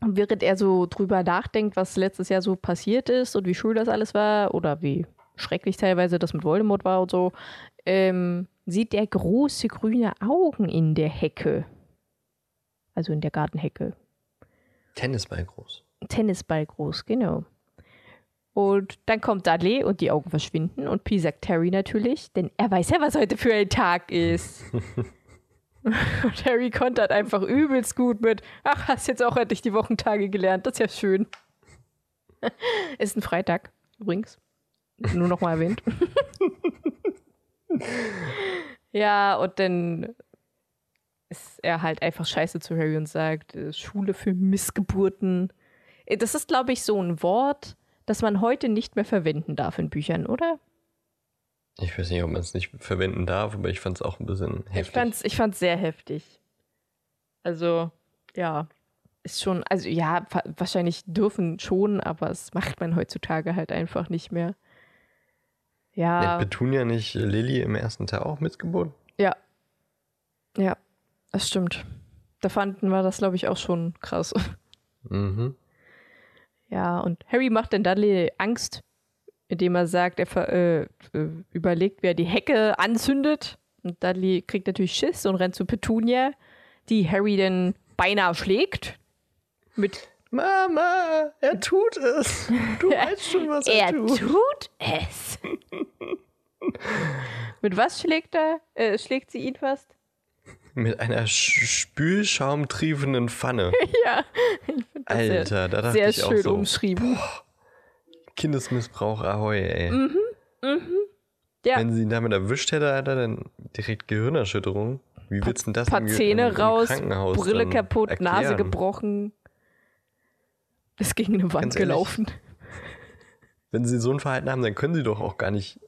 Speaker 2: während er so drüber nachdenkt, was letztes Jahr so passiert ist und wie schön das alles war oder wie schrecklich teilweise das mit Voldemort war und so, ähm, sieht er große grüne Augen in der Hecke. Also in der Gartenhecke.
Speaker 1: Tennisball groß.
Speaker 2: Tennisball groß, genau. Und dann kommt Dudley und die Augen verschwinden und P sagt Terry natürlich, denn er weiß ja, was heute für ein Tag ist. und Harry kontert einfach übelst gut mit, ach, hast jetzt auch endlich die Wochentage gelernt, das ist ja schön. ist ein Freitag, übrigens. Nur noch mal erwähnt. ja, und dann ist er halt einfach scheiße zu Harry und sagt, äh, Schule für Missgeburten. Äh, Das ist, glaube ich, so ein Wort, das man heute nicht mehr verwenden darf in Büchern, oder?
Speaker 1: Ich weiß nicht, ob man es nicht verwenden darf, aber ich fand es auch ein bisschen heftig.
Speaker 2: Ich fand's, ich fand's sehr heftig. Also, ja, ist schon, also ja, wa- wahrscheinlich dürfen schon, aber das macht man heutzutage halt einfach nicht mehr.
Speaker 1: Hat
Speaker 2: Ja,
Speaker 1: Petunia nicht Lilly im ersten Teil auch missgeboren?
Speaker 2: ja. Ja, das stimmt. Da fanden wir das, glaube ich, auch schon krass.
Speaker 1: Mhm.
Speaker 2: Ja, und Harry macht dann Dudley Angst, indem er sagt, er ver äh, äh, überlegt, wer die Hecke anzündet. Und Dudley kriegt natürlich Schiss und rennt zu Petunia, die Harry dann beinahe schlägt. Mit
Speaker 1: Mama, er tut es. Du weißt schon, was er,
Speaker 2: er
Speaker 1: tut.
Speaker 2: tut es. Mit was schlägt er? Äh, schlägt sie ihn fast?
Speaker 1: Mit einer sch- spülschaumtriefenden Pfanne.
Speaker 2: ja. Ich find das sehr,
Speaker 1: Alter, da dachte
Speaker 2: sehr
Speaker 1: ich auch
Speaker 2: schön
Speaker 1: so,
Speaker 2: umschrieben.
Speaker 1: Kindesmissbrauch, ahoi, ey.
Speaker 2: Mhm. Ja.
Speaker 1: Wenn sie ihn damit erwischt hätte, Alter, dann direkt Gehirnerschütterung. Wie willst du denn das
Speaker 2: paar Zähne
Speaker 1: im,
Speaker 2: raus,
Speaker 1: Krankenhaus
Speaker 2: Brille kaputt, Nase
Speaker 1: erklären?
Speaker 2: gebrochen. Ist gegen eine Wand
Speaker 1: Ganz ehrlich.
Speaker 2: gelaufen.
Speaker 1: Wenn sie so ein Verhalten haben, dann können sie doch auch gar nicht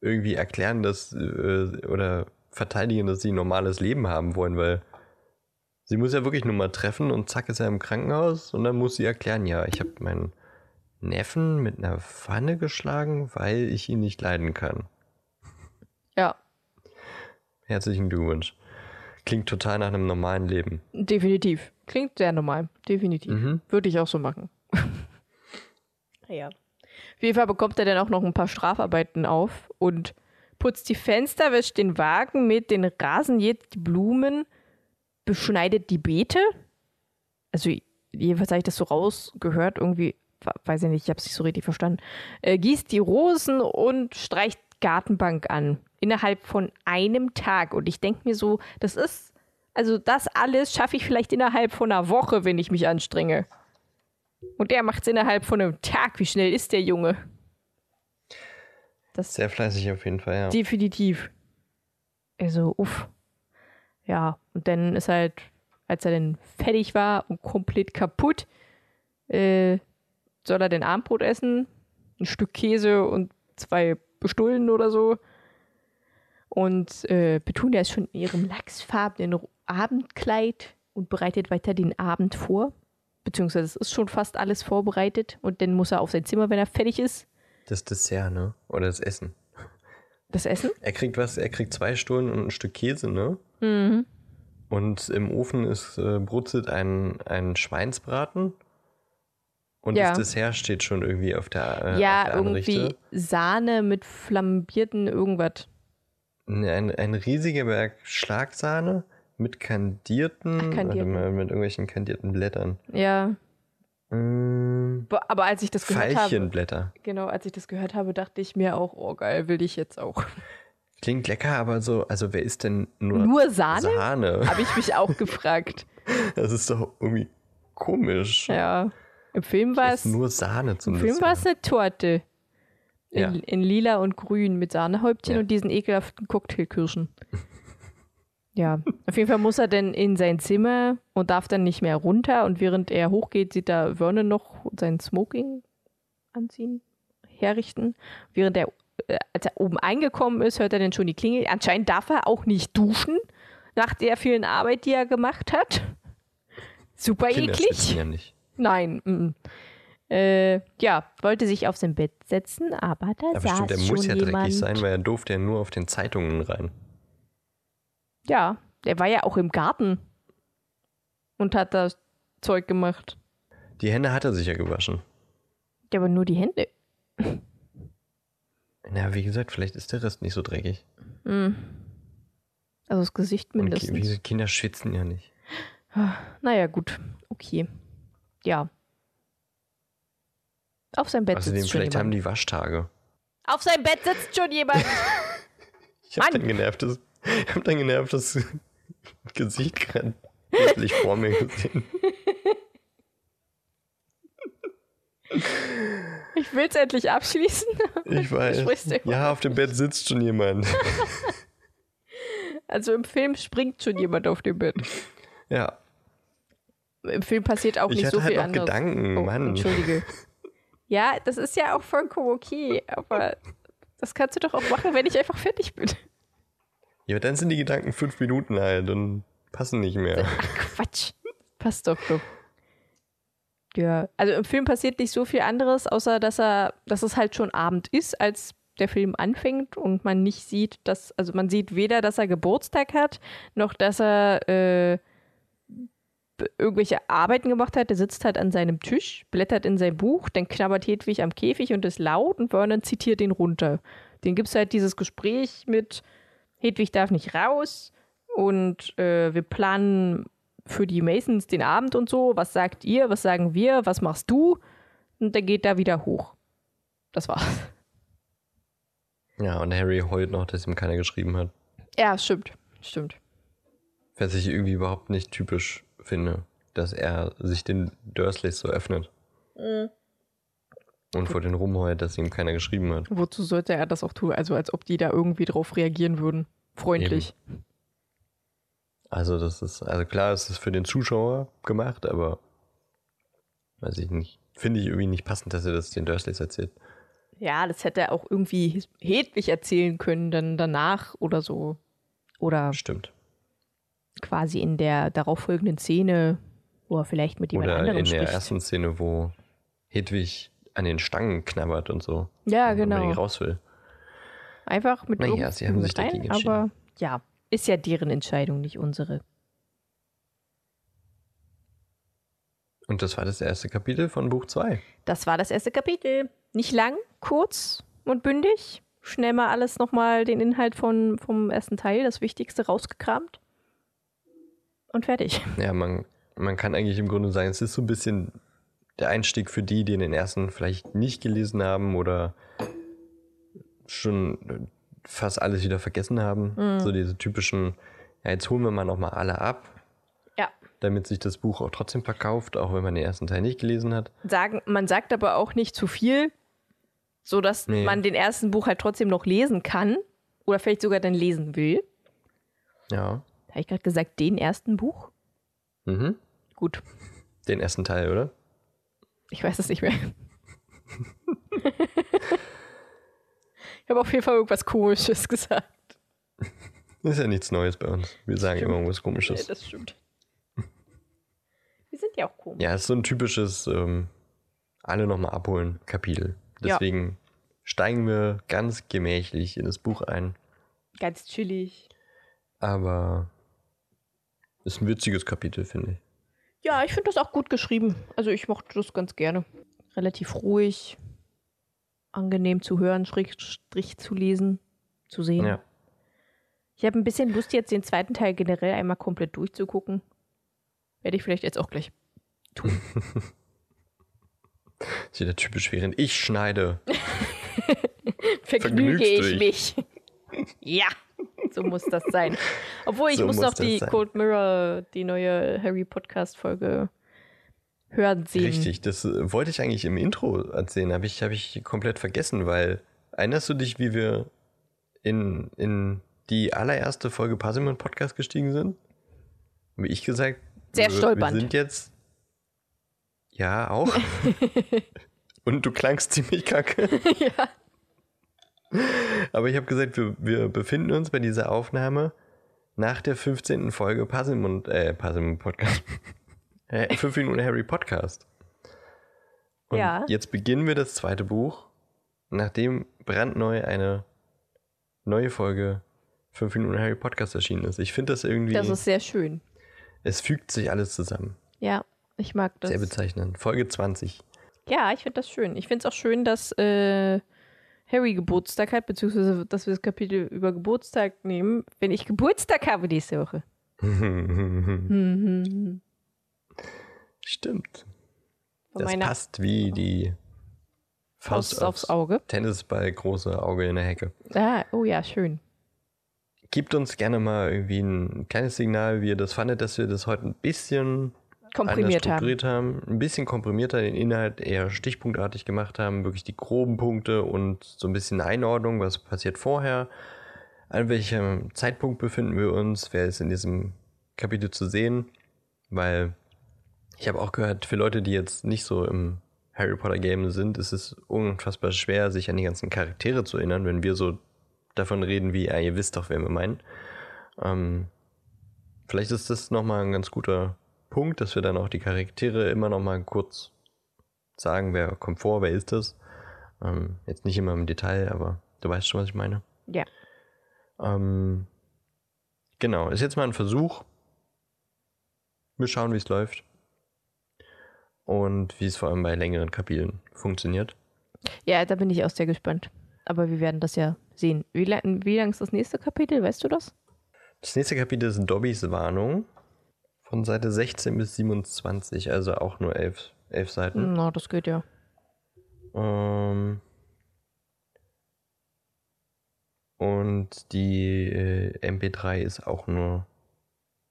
Speaker 1: irgendwie erklären, dass äh, oder verteidigen, dass sie ein normales Leben haben wollen, weil sie muss ja wirklich nur mal treffen und zack ist er im Krankenhaus und dann muss sie erklären, ja, ich habe meinen Neffen mit einer Pfanne geschlagen, weil ich ihn nicht leiden kann.
Speaker 2: Ja,
Speaker 1: Herzlichen Glückwunsch. Klingt total nach einem normalen Leben.
Speaker 2: definitiv. Klingt sehr normal. Definitiv.
Speaker 1: Mhm.
Speaker 2: Würde ich auch so machen. ja. Auf jeden Fall bekommt er dann auch noch ein paar Strafarbeiten auf und putzt die Fenster, wäscht den Wagen mit den Rasen, jätet die Blumen, beschneidet die Beete. Also, jedenfalls habe ich das so rausgehört, irgendwie, weiß ich nicht, ich habe es nicht so richtig verstanden. Äh, gießt die Rosen und streicht Gartenbank an. Innerhalb von einem Tag. Und ich denke mir so, das ist, also das alles schaffe ich vielleicht innerhalb von einer Woche, wenn ich mich anstrenge. Und der macht es innerhalb von einem Tag. Wie schnell ist der Junge? Das
Speaker 1: Sehr fleißig auf jeden Fall, ja.
Speaker 2: Definitiv. Also, uff. Ja, und dann ist halt, als er dann fertig war und komplett kaputt, äh, soll er den Abendbrot essen, ein Stück Käse und zwei Bestullen oder so. Und äh, Petunia ist schon in ihrem lachsfarbenen Abendkleid und bereitet weiter den Abend vor. Beziehungsweise es ist schon fast alles vorbereitet und dann muss er auf sein Zimmer, wenn er fertig ist.
Speaker 1: Das Dessert, ne? Oder das Essen.
Speaker 2: Das Essen?
Speaker 1: Er kriegt was, er kriegt zwei Stullen und ein Stück Käse, ne?
Speaker 2: Mhm.
Speaker 1: Und im Ofen ist äh, brutzelt ein, ein Schweinsbraten. Und
Speaker 2: Ja.
Speaker 1: das Dessert steht schon irgendwie auf der, äh,
Speaker 2: ja,
Speaker 1: auf der
Speaker 2: irgendwie. Sahne mit flambierten irgendwas.
Speaker 1: Ein, ein riesiger Berg Schlagsahne mit kandierten,
Speaker 2: Ach, kandiert.
Speaker 1: Warte mal, mit irgendwelchen kandierten Blättern.
Speaker 2: Ja, bo- aber als ich das gehört habe, genau, als ich das gehört habe, dachte ich mir auch, oh geil, will ich jetzt auch.
Speaker 1: Klingt lecker, aber so, also wer isst denn nur,
Speaker 2: Nur Sahne?
Speaker 1: Sahne?
Speaker 2: Habe ich mich auch gefragt.
Speaker 1: Das ist doch irgendwie komisch.
Speaker 2: Ja. Im Film war es,
Speaker 1: nur Sahne zum
Speaker 2: im Film war es eine Torte. In,
Speaker 1: Ja.
Speaker 2: in lila und grün mit Sahnehäubchen
Speaker 1: Ja.
Speaker 2: und diesen ekelhaften Cocktailkirschen. ja, auf jeden Fall muss er dann in sein Zimmer und darf dann nicht mehr runter. Und während er hochgeht, sieht er Vernon noch sein Smoking anziehen, herrichten. Während er, äh, als er oben eingekommen ist, hört er dann schon die Klingel. Anscheinend darf er auch nicht duschen, nach der vielen Arbeit, die er gemacht hat. Super
Speaker 1: Kinder
Speaker 2: eklig.
Speaker 1: ja nicht.
Speaker 2: Nein. Mm. Äh, ja, wollte sich auf sein Bett setzen, aber da
Speaker 1: Aber
Speaker 2: saß
Speaker 1: stimmt, der
Speaker 2: schon
Speaker 1: muss ja
Speaker 2: jemand.
Speaker 1: dreckig sein, weil er durfte ja nur auf den Zeitungen rein.
Speaker 2: Ja, der war ja auch im Garten und hat das Zeug gemacht.
Speaker 1: Die Hände hat er sich ja gewaschen.
Speaker 2: Ja, aber nur die Hände.
Speaker 1: Na, wie gesagt, vielleicht ist der Rest nicht so dreckig.
Speaker 2: Mm. Also das Gesicht
Speaker 1: Und
Speaker 2: mindestens.
Speaker 1: gesagt, Kinder schwitzen ja nicht.
Speaker 2: Naja, gut. Okay. Ja. Auf seinem Bett
Speaker 1: Außerdem,
Speaker 2: sitzt schon
Speaker 1: vielleicht haben
Speaker 2: jemand.
Speaker 1: die Waschtage.
Speaker 2: Auf seinem Bett sitzt schon jemand.
Speaker 1: Ich hab
Speaker 2: Mann.
Speaker 1: dein genervtes, ich hab dein genervtes Gesicht gerade wirklich vor mir gesehen.
Speaker 2: Ich will es endlich abschließen.
Speaker 1: Ich weiß. Ja, auf dem Bett sitzt schon jemand.
Speaker 2: Also im Film springt schon jemand auf dem Bett.
Speaker 1: Ja,
Speaker 2: Im Film passiert auch
Speaker 1: ich
Speaker 2: nicht so
Speaker 1: halt
Speaker 2: viel
Speaker 1: noch
Speaker 2: anderes.
Speaker 1: Gedanken,
Speaker 2: Oh,
Speaker 1: Mann.
Speaker 2: Entschuldige. Ja, das ist ja auch vollkommen okay, aber das kannst du doch auch machen, wenn ich einfach fertig bin.
Speaker 1: Ja, aber dann sind die Gedanken fünf Minuten alt und passen nicht mehr.
Speaker 2: Ach Quatsch. Passt doch doch. Ja, also im Film passiert nicht so viel anderes, außer dass er, dass es halt schon Abend ist, als der Film anfängt und man nicht sieht, dass, also man sieht weder, dass er Geburtstag hat, noch dass er äh, irgendwelche Arbeiten gemacht hat. Der sitzt halt an seinem Tisch, blättert in sein Buch, dann knabbert Hedwig am Käfig und ist laut und Vernon zitiert den runter. Den gibt es halt dieses Gespräch mit Hedwig darf nicht raus und äh, wir planen für die Masons den Abend und so. Was sagt ihr? Was sagen wir? Was machst du? Und der geht da wieder hoch. Das war's.
Speaker 1: Ja, und Harry heult noch, dass ihm keiner geschrieben hat.
Speaker 2: Ja, stimmt. Stimmt.
Speaker 1: Was ich irgendwie überhaupt nicht typisch finde, dass er sich den Dursleys so öffnet. Und vor den rumheult, dass ihm keiner geschrieben hat.
Speaker 2: Wozu sollte er das auch tun? Also als ob die da irgendwie drauf reagieren würden. Freundlich.
Speaker 1: Also das ist, also klar, es ist für den Zuschauer gemacht, aber weiß ich nicht. Finde ich irgendwie nicht passend, dass er das den Dursleys erzählt.
Speaker 2: Ja, das hätte er auch irgendwie Hedwig erzählen können, dann danach oder so. Oder
Speaker 1: Stimmt.
Speaker 2: Quasi in der darauffolgenden Szene, wo er vielleicht mit jemand
Speaker 1: Oder
Speaker 2: anderem
Speaker 1: in der ersten Szene, wo Hedwig an den Stangen knabbert und so.
Speaker 2: ja, genau.
Speaker 1: unbedingt raus will.
Speaker 2: Einfach mit
Speaker 1: Naja, sie haben sich
Speaker 2: rein, aber ja, ist ja deren Entscheidung, nicht unsere.
Speaker 1: Und das war das erste Kapitel von Buch 2.
Speaker 2: Das war das erste Kapitel. Nicht lang, kurz und bündig. Schnell mal alles nochmal den Inhalt von, vom ersten Teil, das Wichtigste rausgekramt. Und fertig.
Speaker 1: Ja, man, man kann eigentlich im Grunde sagen, es ist so ein bisschen der Einstieg für die, die den ersten vielleicht nicht gelesen haben oder schon fast alles wieder vergessen haben.
Speaker 2: Mhm.
Speaker 1: So diese typischen, ja, jetzt holen wir mal nochmal alle ab,
Speaker 2: Ja.
Speaker 1: damit sich das Buch auch trotzdem verkauft, auch wenn man den ersten Teil nicht gelesen hat.
Speaker 2: Sagen, man sagt aber auch nicht zu viel, sodass
Speaker 1: Nee.
Speaker 2: man den ersten Buch halt trotzdem noch lesen kann. Oder vielleicht sogar dann lesen will.
Speaker 1: Ja.
Speaker 2: Habe ich gerade gesagt, den ersten Buch?
Speaker 1: Mhm.
Speaker 2: Gut,
Speaker 1: Den ersten Teil, oder?
Speaker 2: ich weiß es nicht mehr. ich habe auf jeden Fall irgendwas Komisches gesagt.
Speaker 1: Ist ja nichts Neues bei uns. Wir sagen
Speaker 2: Stimmt.
Speaker 1: immer irgendwas
Speaker 2: Ja,
Speaker 1: Komisches.
Speaker 2: das stimmt. Wir sind ja auch komisch.
Speaker 1: Ja, es ist so ein typisches ähm, alle nochmal abholen Kapitel.
Speaker 2: Ja.
Speaker 1: Deswegen steigen wir ganz gemächlich in das Buch ein.
Speaker 2: Ganz chillig.
Speaker 1: Aber ist ein witziges Kapitel, finde ich.
Speaker 2: Ja, ich finde das auch gut geschrieben. Also ich mochte das ganz gerne. Relativ ruhig, angenehm zu hören, Schrägstrich zu lesen, zu sehen.
Speaker 1: Ja.
Speaker 2: Ich habe ein bisschen Lust, jetzt den zweiten Teil generell einmal komplett durchzugucken. Werde ich vielleicht jetzt auch gleich tun.
Speaker 1: ist wieder typisch während ich schneide.
Speaker 2: Vergnüge ich mich. ja, so muss das sein. Obwohl ich
Speaker 1: So
Speaker 2: muss
Speaker 1: muss
Speaker 2: noch die
Speaker 1: sein.
Speaker 2: Cold Mirror, die neue Harry Podcast Folge hören sehen.
Speaker 1: Richtig, das äh, wollte ich eigentlich im Intro erzählen, habe ich, hab ich komplett vergessen, weil erinnerst du dich, wie wir in, in die allererste Folge Parsimon Podcast gestiegen sind? Wie ich gesagt,
Speaker 2: Sehr
Speaker 1: wir,
Speaker 2: stolpernd.
Speaker 1: Wir sind jetzt. Ja, auch. Und du klangst ziemlich kacke.
Speaker 2: ja.
Speaker 1: Aber ich habe gesagt, wir, wir befinden uns bei dieser Aufnahme nach der 15. Folge Parsimon, äh, Parsimon Podcast. äh, 5 Minuten Harry Podcast. Und
Speaker 2: Ja.
Speaker 1: jetzt beginnen wir das zweite Buch, nachdem brandneu eine neue Folge 5 Minuten Harry Podcast erschienen ist. Ich finde das irgendwie,
Speaker 2: Das ist sehr schön.
Speaker 1: es fügt sich alles zusammen.
Speaker 2: Ja, ich mag das.
Speaker 1: Sehr bezeichnend. Folge 20.
Speaker 2: Ja, ich finde das schön. Ich finde es auch schön, dass äh, Harry Geburtstag hat, beziehungsweise dass wir das Kapitel über Geburtstag nehmen, wenn ich Geburtstag habe nächste Woche.
Speaker 1: Stimmt.
Speaker 2: Von
Speaker 1: Das
Speaker 2: meiner,
Speaker 1: passt wie die Faust,
Speaker 2: Faust aufs Auge.
Speaker 1: Tennisball, große Auge in der Hecke.
Speaker 2: Ah, oh ja, schön.
Speaker 1: Gebt uns gerne mal irgendwie ein kleines Signal, wie ihr das fandet, dass wir das heute ein bisschen
Speaker 2: Komprimiert haben.
Speaker 1: haben. Ein bisschen komprimierter den Inhalt eher stichpunktartig gemacht haben, wirklich die groben Punkte und so ein bisschen Einordnung, was passiert vorher, an welchem Zeitpunkt befinden wir uns, wer ist in diesem Kapitel zu sehen, weil ich habe auch gehört, für Leute, die jetzt nicht so im Harry Potter Game sind, ist es unfassbar schwer, sich an die ganzen Charaktere zu erinnern, wenn wir so davon reden, wie, ja, ihr wisst doch, wer wir meinen. Ähm, vielleicht ist das nochmal ein ganz guter Punkt, dass wir dann auch die Charaktere immer nochmal kurz sagen, wer kommt vor, wer ist das. Ähm, jetzt nicht immer im Detail, aber du weißt schon, was ich meine.
Speaker 2: Ja.
Speaker 1: Ähm, genau, ist jetzt mal ein Versuch. Wir schauen, wie es läuft. Und wie es vor allem bei längeren Kapiteln funktioniert.
Speaker 2: Ja, da bin ich auch sehr gespannt. Aber wir werden das ja sehen. Wie, lang, wie lang ist das nächste Kapitel? Weißt du das?
Speaker 1: Das nächste Kapitel ist Dobbys Warnung. Von Seite 16 bis 27, also auch nur elf, elf Seiten.
Speaker 2: Na, das geht ja.
Speaker 1: Ähm, und die äh, MP3 ist auch nur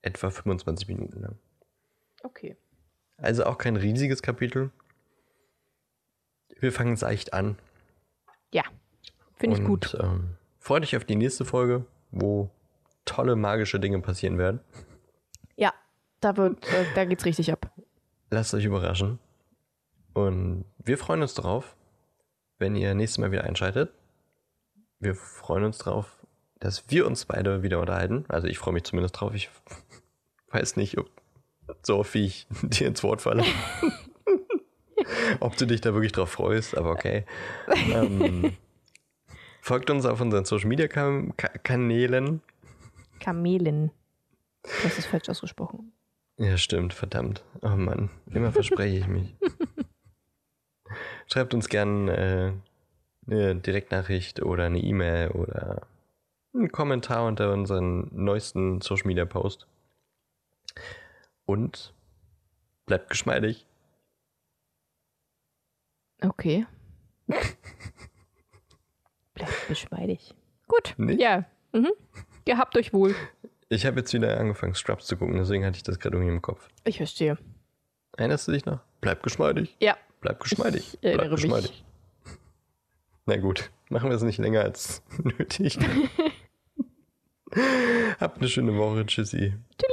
Speaker 1: etwa 25 Minuten lang.
Speaker 2: Okay.
Speaker 1: Also auch kein riesiges Kapitel. Wir fangen seicht an.
Speaker 2: Ja, finde ich gut.
Speaker 1: Ähm, freu dich auf die nächste Folge, wo tolle magische Dinge passieren werden.
Speaker 2: Da, wird, äh, da geht's richtig ab.
Speaker 1: Lasst euch überraschen. Und wir freuen uns drauf, wenn ihr nächstes Mal wieder einschaltet. Wir freuen uns drauf, dass wir uns beide wieder unterhalten. Also ich freue mich zumindest drauf. Ich weiß nicht, ob so oft wie ich dir ins Wort falle. ob du dich da wirklich drauf freust, aber okay. ähm, folgt uns auf unseren Social Media Kanälen.
Speaker 2: Kamelen. Das ist falsch ausgesprochen.
Speaker 1: Ja, stimmt, verdammt. Oh Mann, immer verspreche ich mich. Schreibt uns gerne äh, eine Direktnachricht oder eine E-Mail oder einen Kommentar unter unseren neuesten Social Media Post. Und bleibt geschmeidig.
Speaker 2: Okay. Bleibt geschmeidig. Gut.
Speaker 1: Nicht?
Speaker 2: Ja. Mhm. Gehabt euch wohl.
Speaker 1: Ich habe jetzt wieder angefangen, Scrubs zu gucken, deswegen hatte ich das gerade irgendwie im Kopf.
Speaker 2: Ich verstehe.
Speaker 1: Erinnerst du dich noch? Bleib geschmeidig.
Speaker 2: Ja.
Speaker 1: Bleib geschmeidig.
Speaker 2: Ich erinnere
Speaker 1: Bleib
Speaker 2: mich.
Speaker 1: geschmeidig. Na gut, machen wir es nicht länger als nötig. Habt eine schöne Woche. Tschüssi.
Speaker 2: Tschüss.